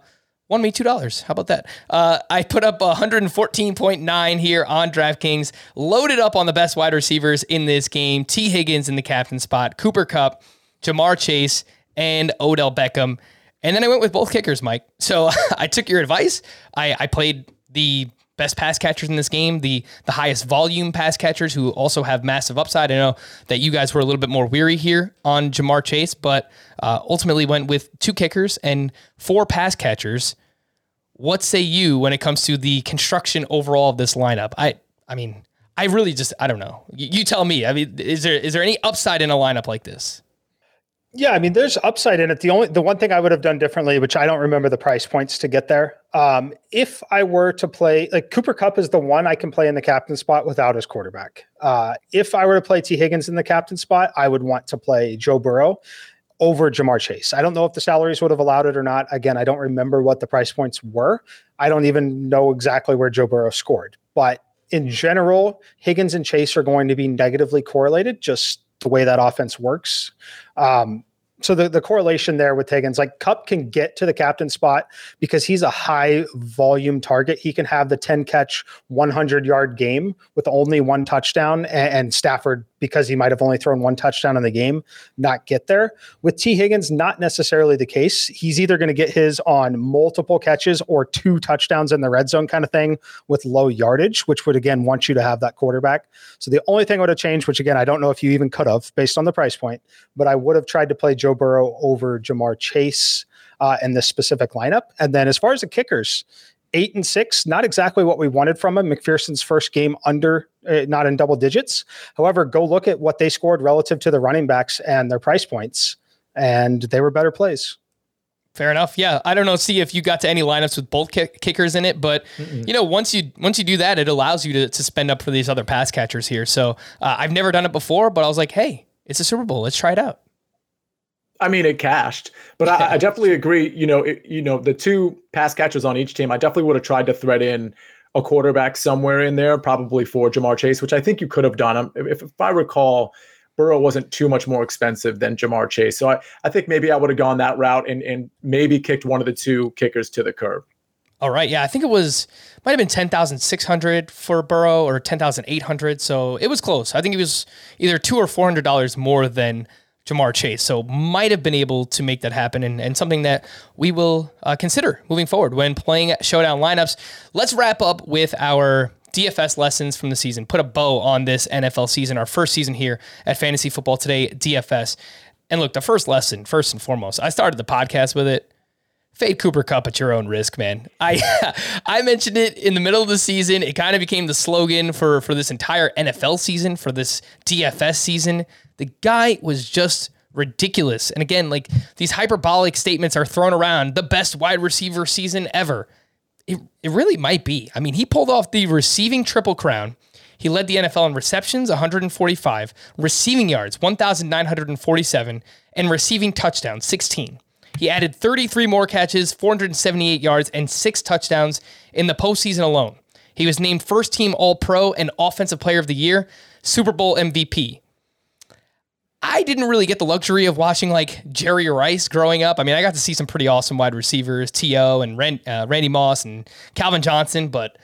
won me two dollars. How about that? Uh, I put up 114.9 here on DraftKings, loaded up on the best wide receivers in this game: Tee Higgins in the captain spot, Cooper Kupp, Ja'Marr Chase, and Odell Beckham. And then I went with both kickers, Mike. So I took your advice. I, I played the best pass catchers in this game, the the highest volume pass catchers who also have massive upside. I know that you guys were a little bit more weary here on Ja'Marr Chase, but uh, ultimately went with two kickers and four pass catchers. What say you when it comes to the construction overall of this lineup? I I mean, I really just I don't know. You, you tell me. I mean, is there is there any upside in a lineup like this? Yeah, I mean, there's upside in it. The only the one thing I would have done differently, which I don't remember the price points to get there. Um, if I were to play like Cooper Kupp is the one I can play in the captain spot without his quarterback. Uh, if I were to play Tee Higgins in the captain spot, I would want to play Joe Burrow over Ja'Marr Chase. I don't know if the salaries would have allowed it or not. Again, I don't remember what the price points were. I don't even know exactly where Joe Burrow scored. But in general, Higgins and Chase are going to be negatively correlated, just the way that offense works. Um, so the, the correlation there with Higgins, like Kupp can get to the captain spot because he's a high volume target. He can have the 10 catch, 100 yard game with only one touchdown, and, and Stafford, because he might have only thrown one touchdown in the game, not get there. With Tee Higgins, not necessarily the case. He's either going to get his on multiple catches or two touchdowns in the red zone kind of thing with low yardage, which would again want you to have that quarterback. So the only thing I would have changed, which again, I don't know if you even could have based on the price point, but I would have tried to play Joe Burrow over Ja'Marr Chase uh, in this specific lineup. And then as far as the kickers, eight and six, not exactly what we wanted from him. McPherson's first game under, uh, not in double digits. However, go look at what they scored relative to the running backs and their price points, and they were better plays. Fair enough. Yeah, I don't know. See if you got to any lineups with both kick- kickers in it, but Mm-mm. you know, once you once you do that, it allows you to, to spend up for these other pass catchers here. So uh, I've never done it before, but I was like, hey, it's a Super Bowl. Let's try it out. I mean, it cashed, but yeah. I, I, definitely agree. You know, it, you know, the two pass catchers on each team, I definitely would have tried to thread in a quarterback somewhere in there, probably for Ja'Marr Chase, which I think you could have done. Um, if, if I recall, Burrow wasn't too much more expensive than Ja'Marr Chase, so I, I think maybe I would have gone that route and and maybe kicked one of the two kickers to the curb. All right, yeah, I think it was might have been ten thousand six hundred for Burrow or ten thousand eight hundred, so it was close. I think it was either two or four hundred dollars more than Ja'Marr Chase. So might have been able to make that happen and, and something that we will uh, consider moving forward when playing showdown lineups. Let's wrap up with our DFS lessons from the season. Put a bow on this NFL season, our first season here at Fantasy Football Today DFS. And look, the first lesson, first and foremost, I started the podcast with it. Fade Cooper Kupp at your own risk, man. I I mentioned it in the middle of the season. It kind of became the slogan for for this entire NFL season, for this DFS season. The guy was just ridiculous. And again, like these hyperbolic statements are thrown around the best wide receiver season ever. It, it really might be. I mean, he pulled off the receiving triple crown. He led the NFL in receptions, 145, receiving yards, 1,947, and receiving touchdowns, 16. He added 33 more catches, 478 yards, and six touchdowns in the postseason alone. He was named first team All Pro and Offensive Player of the Year, Super Bowl MVP. I didn't really get the luxury of watching like Jerry Rice growing up. I mean, I got to see some pretty awesome wide receivers, T.O. and Rand, uh, Randy Moss and Calvin Johnson. But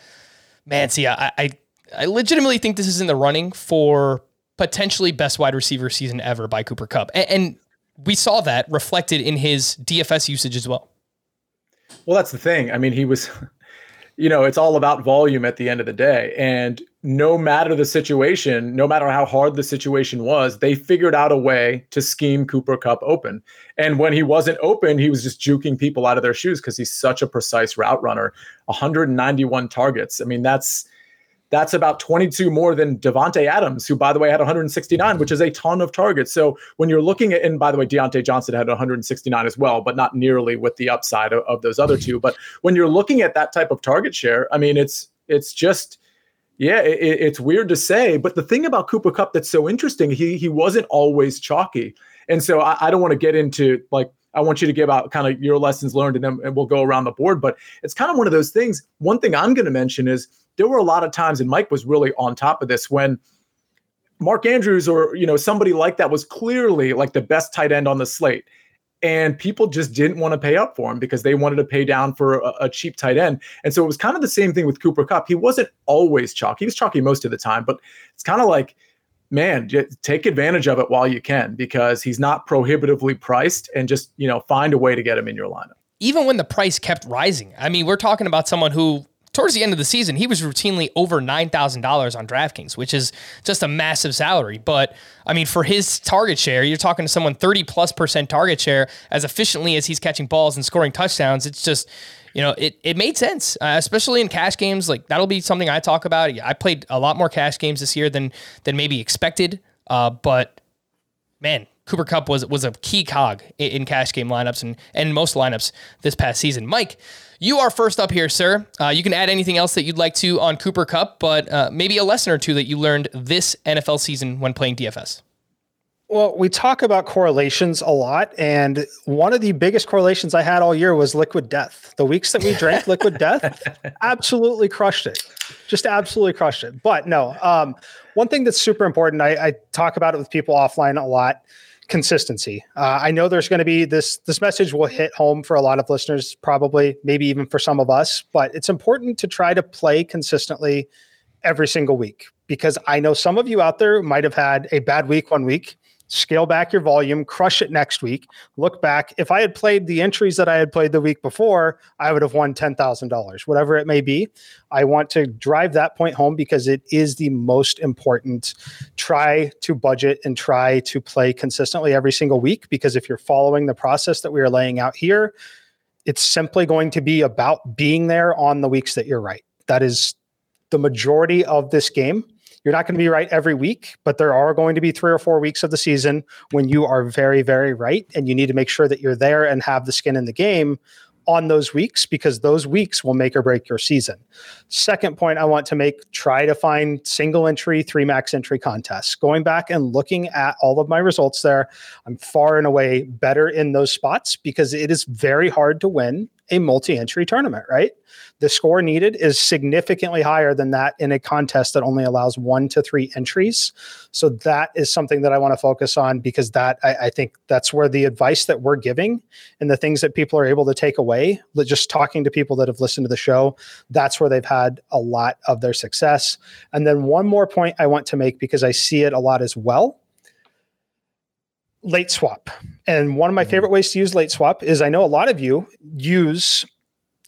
man, see, I, I, I legitimately think this is in the running for potentially best wide receiver season ever by Cooper Kupp. And, and we saw that reflected in his DFS usage as well. Well, that's the thing. I mean, he was you know, it's all about volume at the end of the day. And no matter the situation, no matter how hard the situation was, they figured out a way to scheme Cooper Kupp open. And when he wasn't open, he was just juking people out of their shoes because he's such a precise route runner. 191 targets. I mean, that's that's about 22 more than Davante Adams, who, by the way, had 169, which is a ton of targets. So when you're looking at, and by the way, Diontae Johnson had 169 as well, but not nearly with the upside of, of those other two. But when you're looking at that type of target share, I mean, it's it's just yeah, it, it's weird to say, but the thing about Cooper Kupp that's so interesting, he he wasn't always chalky, and so I, I don't want to get into like I want you to give out kind of your lessons learned, and then and we'll go around the board. But it's kind of one of those things. One thing I'm going to mention is there were a lot of times, and Mike was really on top of this when Mark Andrews or you know somebody like that was clearly like the best tight end on the slate. And people just didn't want to pay up for him because they wanted to pay down for a, a cheap tight end. And so it was kind of the same thing with Cooper Kupp. He wasn't always chalky. He was chalky most of the time, but it's kind of like, man, take advantage of it while you can because he's not prohibitively priced and just, you know, find a way to get him in your lineup. Even when the price kept rising. I mean, we're talking about someone who towards the end of the season, he was routinely over $9,000 on DraftKings, which is just a massive salary. But I mean, for his target share, you're talking to someone 30 plus percent target share as efficiently as he's catching balls and scoring touchdowns. It's just, you know, it, it made sense, uh, especially in cash games. Like that'll be something I talk about. I played a lot more cash games this year than than maybe expected. Uh, but man, Cooper Kupp was was a key cog in, in cash game lineups and and most lineups this past season. Mike, you are first up here, sir. Uh, you can add anything else that you'd like to on Cooper Kupp, but uh, maybe a lesson or two that you learned this NFL season when playing DFS. Well, we talk about correlations a lot, and one of the biggest correlations I had all year was liquid death. The weeks that we drank liquid death, absolutely crushed it, just absolutely crushed it. But no, um, one thing that's super important, I, I, talk about it with people offline a lot: consistency. Uh, I know there's going to be this this message will hit home for a lot of listeners, probably, maybe even for some of us. But it's important to try to play consistently every single week because I know some of you out there might have had a bad week one week scale back your volume, crush it next week, look back. If I had played the entries that I had played the week before, I would have won $10,000, whatever it may be. I want to drive that point home because it is the most important. Try to budget and try to play consistently every single week because if you're following the process that we are laying out here, it's simply going to be about being there on the weeks that you're right. That is the majority of this game you're not going to be right every week, but there are going to be three or four weeks of the season when you are very, very right. And you need to make sure that you're there and have the skin in the game on those weeks because those weeks will make or break your season. Second point I want to make try to find single entry, three max entry contests. Going back and looking at all of my results there, I'm far and away better in those spots because it is very hard to win a multi entry tournament, right? the score needed is significantly higher than that in a contest that only allows one to three entries. So that is something that I want to focus on because that I, I, think that's where the advice that we're giving and the things that people are able to take away, just talking to people that have listened to the show, that's where they've had a lot of their success. And then one more point I want to make because I see it a lot as well late swap. And one of my mm-hmm. favorite ways to use late swap is I know a lot of you use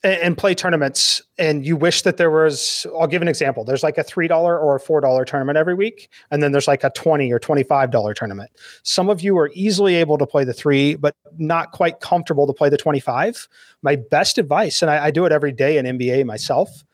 and play tournaments and you wish that there was i'll give an example there's like a $3 or a $4 tournament every week and then there's like a 20 or $25 tournament some of you are easily able to play the three but not quite comfortable to play the 25 my best advice and i, I do it every day in nba myself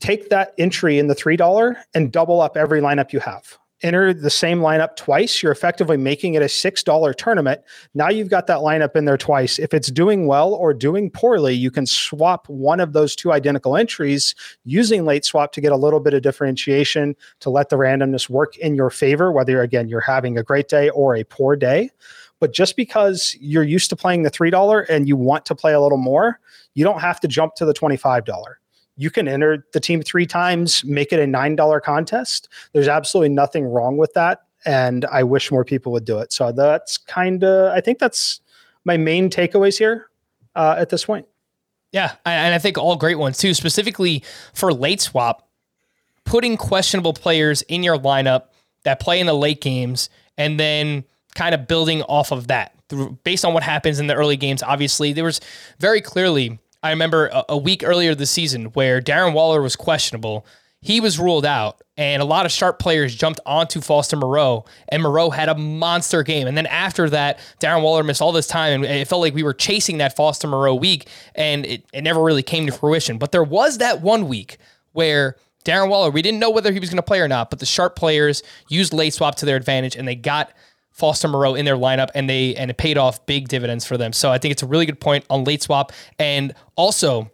take that entry in the $3 and double up every lineup you have enter the same lineup twice, you're effectively making it a $6 tournament. Now you've got that lineup in there twice. If it's doing well or doing poorly, you can swap one of those two identical entries using late swap to get a little bit of differentiation to let the randomness work in your favor, whether again you're having a great day or a poor day. But just because you're used to playing the $3 and you want to play a little more, you don't have to jump to the $25 you can enter the team three times, make it a $9 contest. There's absolutely nothing wrong with that. And I wish more people would do it. So that's kind of, I think that's my main takeaways here uh, at this point. Yeah. And I think all great ones too, specifically for late swap, putting questionable players in your lineup that play in the late games and then kind of building off of that based on what happens in the early games. Obviously, there was very clearly I remember a, a week earlier this season where Darren Waller was questionable. He was ruled out, and a lot of sharp players jumped onto Foster Moreau, and Moreau had a monster game. And then after that, Darren Waller missed all this time, and it felt like we were chasing that Foster Moreau week, and it, it never really came to fruition. But there was that one week where Darren Waller, we didn't know whether he was going to play or not, but the sharp players used late swap to their advantage, and they got Foster Moreau in their lineup, and they and it paid off big dividends for them. So I think it's a really good point on late swap, and also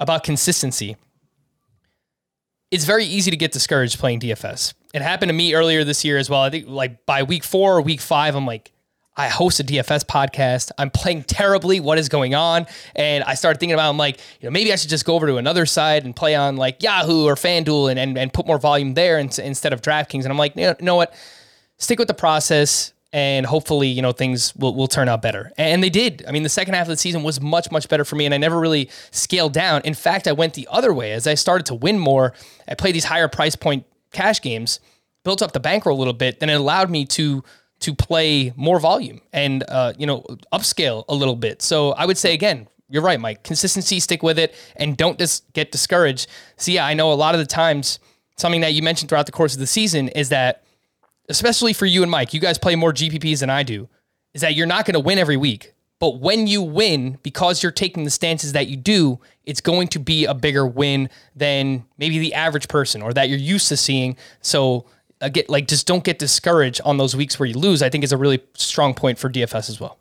about consistency. It's very easy to get discouraged playing DFS. It happened to me earlier this year as well. I think like by week four or week five, I'm like, I host a DFS podcast. I'm playing terribly. What is going on? And I started thinking about, I'm like, you know, maybe I should just go over to another side and play on like Yahoo or FanDuel and, and, and put more volume there instead of DraftKings. And I'm like, you know what? Stick with the process and hopefully, you know, things will, will turn out better. And they did. I mean, the second half of the season was much, much better for me, and I never really scaled down. In fact, I went the other way. As I started to win more, I played these higher price point cash games, built up the bankroll a little bit, then it allowed me to to play more volume and uh, you know upscale a little bit. So I would say again, you're right, Mike. Consistency, stick with it, and don't just get discouraged. So yeah, I know a lot of the times something that you mentioned throughout the course of the season is that especially for you and Mike, you guys play more GPPs than I do, is that you're not going to win every week. But when you win, because you're taking the stances that you do, it's going to be a bigger win than maybe the average person or that you're used to seeing. So, uh, again, like just don't get discouraged on those weeks where you lose. I think is a really strong point for DFS as well.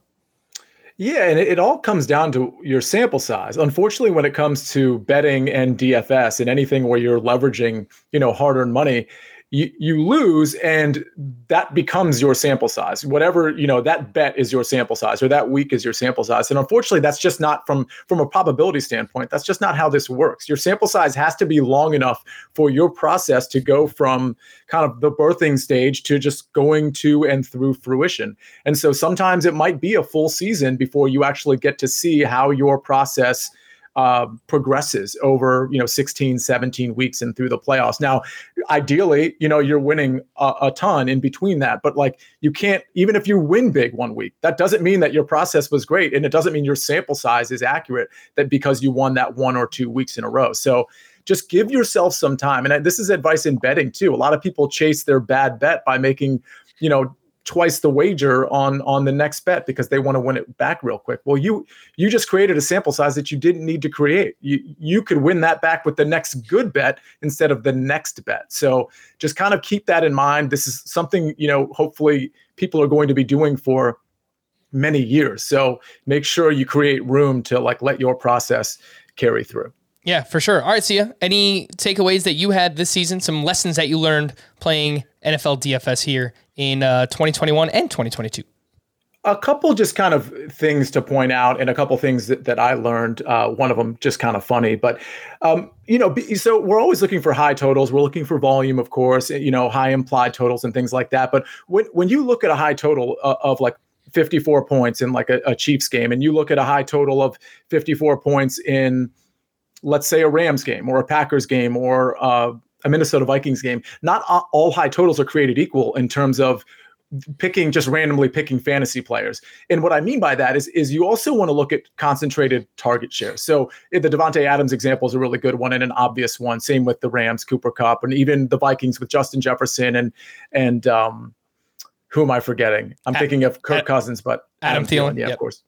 Yeah, and it, it all comes down to your sample size. Unfortunately, when it comes to betting and DFS and anything where you're leveraging, you know, hard-earned money, you, you lose and that becomes your sample size. Whatever you know that bet is your sample size or that week is your sample size. And unfortunately that's just not from from a probability standpoint that's just not how this works. Your sample size has to be long enough for your process to go from kind of the birthing stage to just going to and through fruition. And so sometimes it might be a full season before you actually get to see how your process uh, progresses over you know 16 17 weeks and through the playoffs. Now ideally you know you're winning a, a, ton in between that but like you can't even if you win big one week that doesn't mean that your process was great and it doesn't mean your sample size is accurate that because you won that one or two weeks in a row. So just give yourself some time and this is advice in betting too. A lot of people chase their bad bet by making you know twice the wager on on the next bet because they want to win it back real quick. Well, you you just created a sample size that you didn't need to create. You you could win that back with the next good bet instead of the next bet. So just kind of keep that in mind. This is something, you know, hopefully people are going to be doing for many years. So make sure you create room to like let your process carry through. Yeah, for sure. All right, Sia. Any takeaways that you had this season? Some lessons that you learned playing NFL DFS here in uh, 2021 and 2022? A couple just kind of things to point out, and a couple things that, that I learned. Uh, one of them just kind of funny, but um, you know, so we're always looking for high totals. We're looking for volume, of course, you know, high implied totals and things like that. But when when you look at a high total of, uh, of like 54 points in like a, a Chiefs game, and you look at a high total of 54 points in, let's say, a Rams game or a Packers game or uh, a Minnesota Vikings game, not all high totals are created equal in terms of picking just randomly picking fantasy players. And what I mean by that is is you also want to look at concentrated target share. So the Davante Adams example is a really good one and an obvious one. Same with the Rams, Cooper Kupp, and even the Vikings with Justin Jefferson and and um, who am I forgetting? I'm thinking of Kirk Cousins, but Adam, Adam Thielen, Thielen yeah, yep. of course.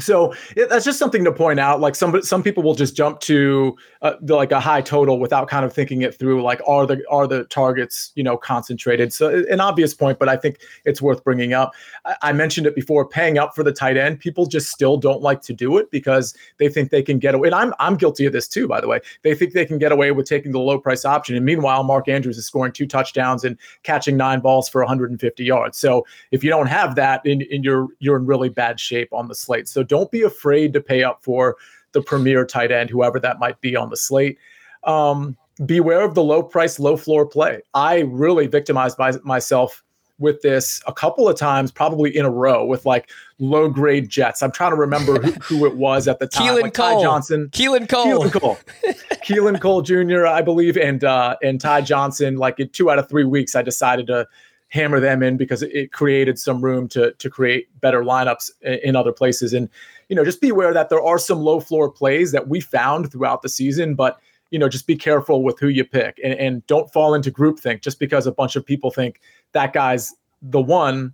So it, that's just something to point out. Like some some people will just jump to uh, like a high total without kind of thinking it through. Like are the are the targets you know concentrated? So an obvious point, but I think it's worth bringing up. I, I mentioned it before. Paying up for the tight end, people just still don't like to do it because they think they can get away. And I'm I'm guilty of this too, by the way. They think they can get away with taking the low price option, and meanwhile, Mark Andrews is scoring two touchdowns and catching nine balls for 150 yards. So if you don't have that, in, in you're you're in really bad shape on the slate. So don't be afraid to pay up for the premier tight end, whoever that might be on the slate. Um, beware of the low price, low floor play. I really victimized my, myself with this a couple of times, probably in a row, with like low grade Jets. I'm trying to remember who, who it was at the time. Keelan like Cole. Ty Johnson, Keelan Cole, Keelan Cole, Keelan Cole Jr. I believe, and uh, and Ty Johnson. Like in two out of three weeks, I decided to hammer them in because it created some room to to create better lineups in other places. And you know, just be aware that there are some low floor plays that we found throughout the season, but you know, just be careful with who you pick and, and don't fall into groupthink just because a bunch of people think that guy's the one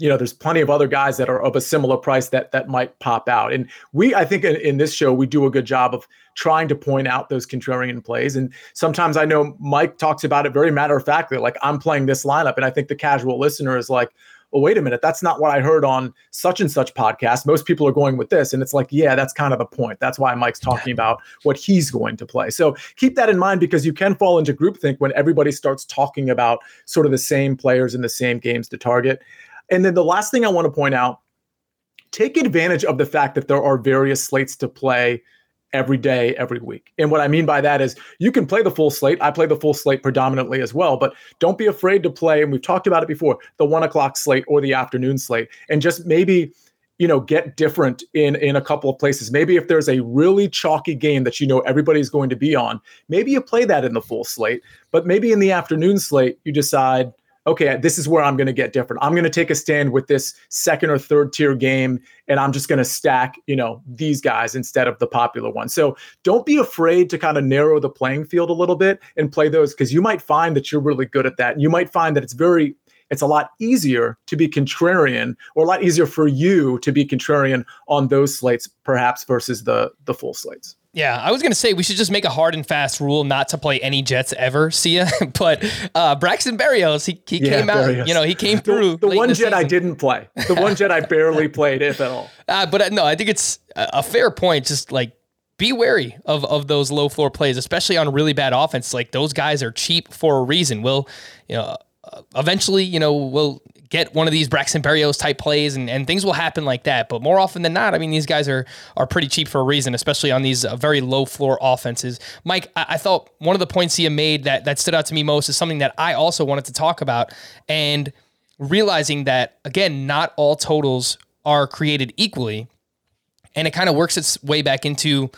you know there's plenty of other guys that are of a similar price that that might pop out. And we i think in, in, this show we do a good job of trying to point out those contrarian plays. And sometimes i know mike talks about it very matter of factly like i'm playing this lineup. And i think the casual listener is like well wait a minute. That's not what i heard on such and such podcast. Most people are going with this. And it's like yeah that's kind of the point. That's why mike's talking about what he's going to play. So keep that in mind because you can fall into groupthink when everybody starts talking about sort of the same players in the same games to target and then the last thing I want to point out take advantage of the fact that there are various slates to play every day, every week. And what I mean by that is you can play the full slate. I play the full slate predominantly as well, but don't be afraid to play. And we've talked about it before the one o'clock slate or the afternoon slate, and just maybe you know get different in in a couple of places maybe if there's a really chalky game that you know everybody's going to be on maybe you play that in the full slate but maybe in the afternoon slate you decide okay, this is where I'm going to get different. I'm going to take a stand with this second or third tier game, and I'm just going to stack, you know, these guys instead of the popular ones. So don't be afraid to kind of narrow the playing field a little bit and play those because you might find that you're really good at that. And you might find that it's very it's a lot easier to be contrarian or a lot easier for you to be contrarian on those slates perhaps versus the the full slates yeah, I was gonna say we should just make a hard and fast rule not to play any Jets ever, see ya. but uh, Braxton Berrios, he, he yeah, came out, you know, he came through. The, the one Jet season. I didn't play, the one Jet I barely played, if at all. Uh, but uh, no, I think it's a fair point. Just like be wary of of those low floor plays, especially on really bad offense. Like those guys are cheap for a reason. Will you know? Uh, eventually, you know, we'll get one of these Braxton Berrios type plays, and, and things will happen like that. But more often than not, I mean, these guys are are pretty cheap for a reason, especially on these uh, very low floor offenses. Mike, I, I, thought one of the points he made that that stood out to me most is something that I also wanted to talk about, and realizing that again, not all totals are created equally, and it kind of works its way back into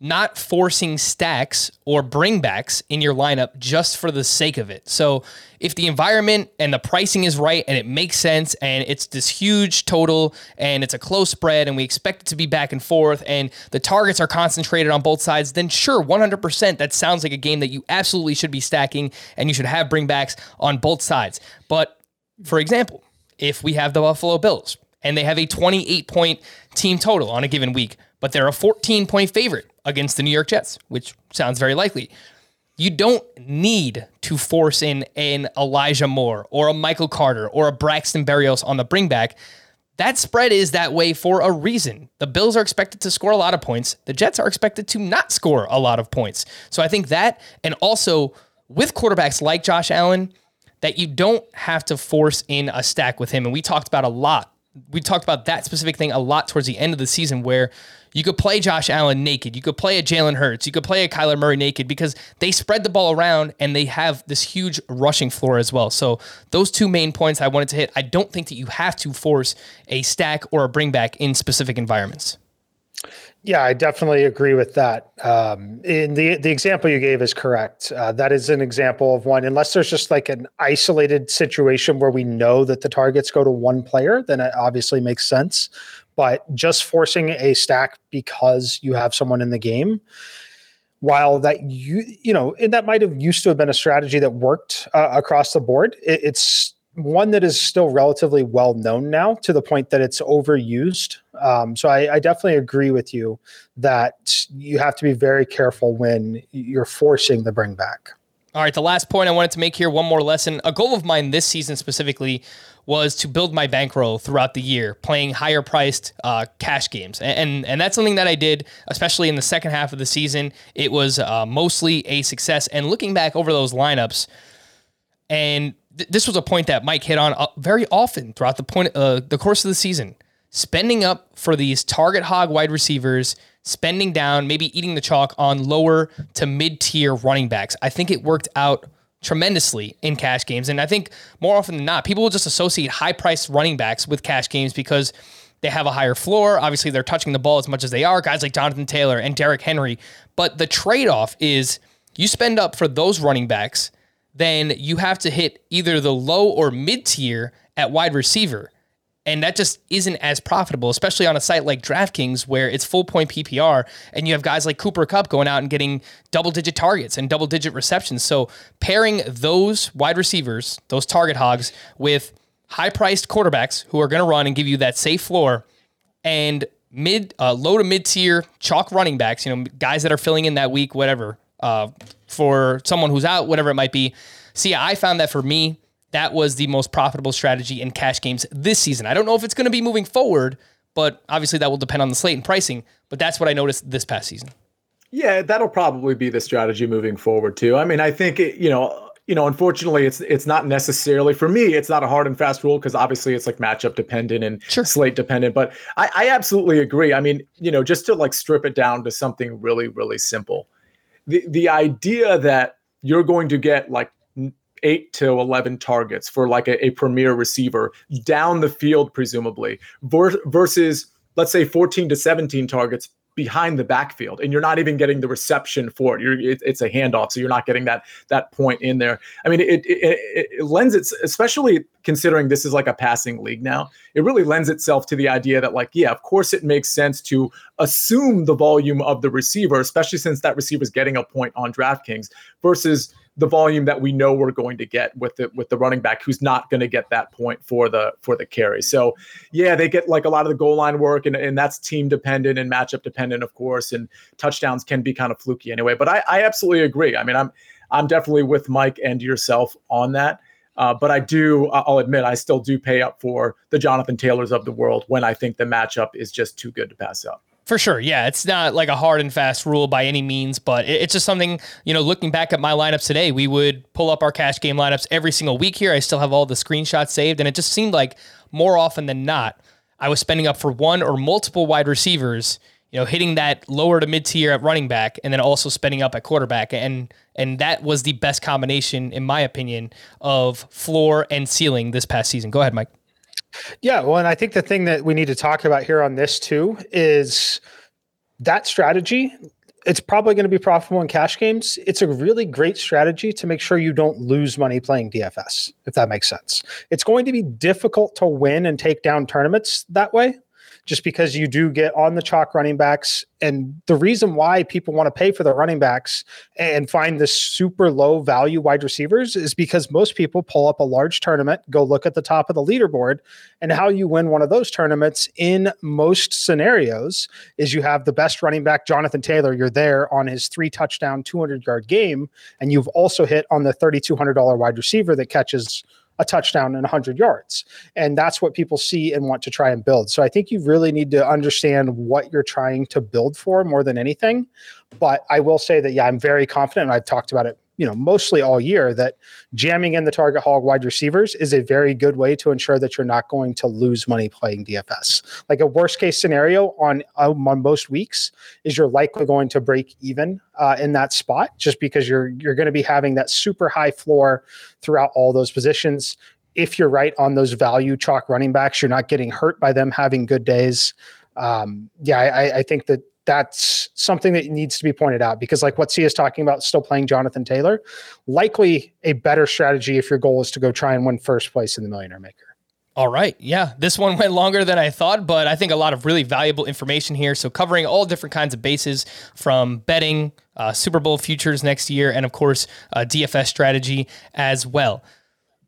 not forcing stacks or bringbacks in your lineup just for the sake of it. So, if the environment and the pricing is right and it makes sense and it's this huge total and it's a close spread and we expect it to be back and forth and the targets are concentrated on both sides, then sure, 100% that sounds like a game that you absolutely should be stacking and you should have bringbacks on both sides. But for example, if we have the Buffalo Bills and they have a 28 point team total on a given week, but they're a 14 point favorite against the New York Jets, which sounds very likely. You don't need to force in an Elijah Moore or a Michael Carter or a Braxton Berrios on the bringback. That spread is that way for a reason. The Bills are expected to score a lot of points. The Jets are expected to not score a lot of points. So I think that, and also with quarterbacks like Josh Allen, that you don't have to force in a stack with him. And we talked about a lot. We talked about that specific thing a lot towards the end of the season where you could play Josh Allen naked. You could play a Jalen Hurts. You could play a Kyler Murray naked because they spread the ball around and they have this huge rushing floor as well. So those two main points I wanted to hit. I don't think that you have to force a stack or a bring back in specific environments. Yeah, I definitely agree with that. Um, in the the example you gave is correct. Uh, that is an example of one. Unless there's just like an isolated situation where we know that the targets go to one player, then it obviously makes sense but just forcing a stack because you have someone in the game while that you you know and that might have used to have been a strategy that worked uh, across the board it, it's one that is still relatively well known now to the point that it's overused um, so I, I definitely agree with you that you have to be very careful when you're forcing the bring back all right, the last point I wanted to make here, one more lesson. A goal of mine this season specifically was to build my bankroll throughout the year, playing higher priced uh, cash games, and, and, and that's something that I did, especially in the second half of the season. It was uh, mostly a success. And looking back over those lineups, and th- this was a point that Mike hit on uh, very often throughout the point uh, the course of the season, spending up for these target hog wide receivers spending down, maybe eating the chalk on lower to mid tier running backs. I think it worked out tremendously in cash games. And I think more often than not, people will just associate high priced running backs with cash games because they have a higher floor. Obviously, they're touching the ball as much as they are, guys like Jonathan Taylor and Derrick Henry. But the trade off is you spend up for those running backs, then you have to hit either the low or mid tier at wide receiver. And that just isn't as profitable, especially on a site like DraftKings where it's full point PPR and you have guys like Cooper Kupp going out and getting double digit targets and double digit receptions. So pairing those wide receivers, those target hogs, with high priced quarterbacks who are going to run and give you that safe floor and mid, uh, low to mid tier chalk running backs, you know, guys that are filling in that week, whatever, uh, for someone who's out, whatever it might be. See, I found that for me, that was the most profitable strategy in cash games this season. I don't know if it's going to be moving forward, but obviously that will depend on the slate and pricing. But that's what I noticed this past season. Yeah, that'll probably be the strategy moving forward too. I mean, I think it, you know, you know, unfortunately, it's it's not necessarily for me. It's not a hard and fast rule because obviously it's like matchup dependent and sure. slate dependent. But I, I absolutely agree. I mean, you know, just to like strip it down to something really, really simple, the the idea that you're going to get like eight to 11 targets for like a, a premier receiver down the field, presumably, versus let's say 14 to 17 targets behind the backfield and you're not even getting the reception for it. You're, it, it's a handoff, so you're not getting that that point in there. I mean, it, it, it lends it, especially considering this is like a passing league now. It really lends itself to the idea that, like, yeah, of course, it makes sense to assume the volume of the receiver, especially since that receiver is getting a point on DraftKings versus the volume that we know we're going to get with the with the running back who's not going to get that point for the for the carry. So yeah, they get like a lot of the goal line work and, and that's team dependent and matchup dependent, of course, and touchdowns can be kind of fluky anyway. But I, I absolutely agree. I mean, I'm I'm definitely with Mike and yourself on that. Uh, but I do, I'll admit, I still do pay up for the Jonathan Taylors of the world when I think the matchup is just too good to pass up. For sure. Yeah. It's not like a hard and fast rule by any means, but it's just something, you know, looking back at my lineups today, we would pull up our cash game lineups every single week here. I still have all the screenshots saved. And it just seemed like more often than not, I was spending up for one or multiple wide receivers, you know, hitting that lower to mid tier at running back and then also spending up at quarterback. And and that was the best combination, in my opinion, of floor and ceiling this past season. Go ahead, Mike. Yeah, well, and I think the thing that we need to talk about here on this too is that strategy. It's probably going to be profitable in cash games. It's a really great strategy to make sure you don't lose money playing DFS, if that makes sense. It's going to be difficult to win and take down tournaments that way just because you do get on the chalk running backs. And the reason why people want to pay for the running backs and find the super low value wide receivers is because most people pull up a large tournament, go look at the top of the leaderboard, and how you win one of those tournaments in most scenarios is you have the best running back, Jonathan Taylor. You're there on his three touchdown, 200 yard game, and you've also hit on the $3,200 wide receiver that catches a touchdown and 100 yards. And that's what people see and want to try and build. So I think you really need to understand what you're trying to build for more than anything. But I will say that, yeah, I'm very confident. And I've talked about it you know mostly all year that jamming in the target hog wide receivers is a very good way to ensure that you're not going to lose money playing DFS. Like a worst case scenario on um, on most weeks is you're likely going to break even uh, in that spot just because you're you're going to be having that super high floor throughout all those positions. If you're right on those value chalk running backs, you're not getting hurt by them having good days. Um, yeah, I, I think that that's something that needs to be pointed out because like what Sia is talking about still playing Jonathan Taylor likely a better strategy if your goal is to go try and win first place in the millionaire maker all right. Yeah. This one went longer than I thought, but I think a lot of really valuable information here. So, covering all different kinds of bases from betting, uh, Super Bowl futures next year, and of course, uh, DFS strategy as well.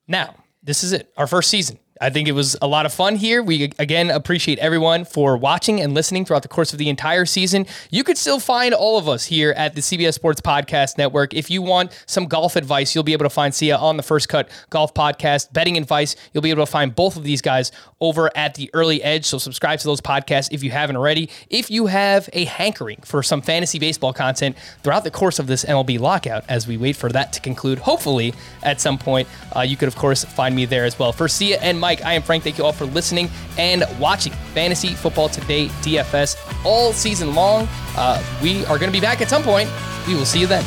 Now, this is it, our first season. I think it was a lot of fun here. We again appreciate everyone for watching and listening throughout the course of the entire season. You could still find all of us here at the CBS Sports Podcast Network. If you want some golf advice, you'll be able to find Sia on the First Cut Golf Podcast. Betting advice, you'll be able to find both of these guys over at the Early Edge. So subscribe to those podcasts if you haven't already. If you have a hankering for some fantasy baseball content throughout the course of this MLB lockout, as we wait for that to conclude, hopefully at some point, uh, you could of course find me there as well. For Sia and Mike. Mike. I am Frank. Thank you all for listening and watching Fantasy Football Today DFS all season long. Uh, we are going to be back at some point. We will see you then.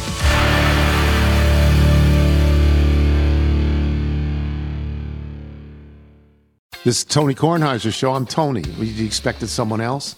This is Tony Kornheiser's show. I'm Tony. You expected someone else?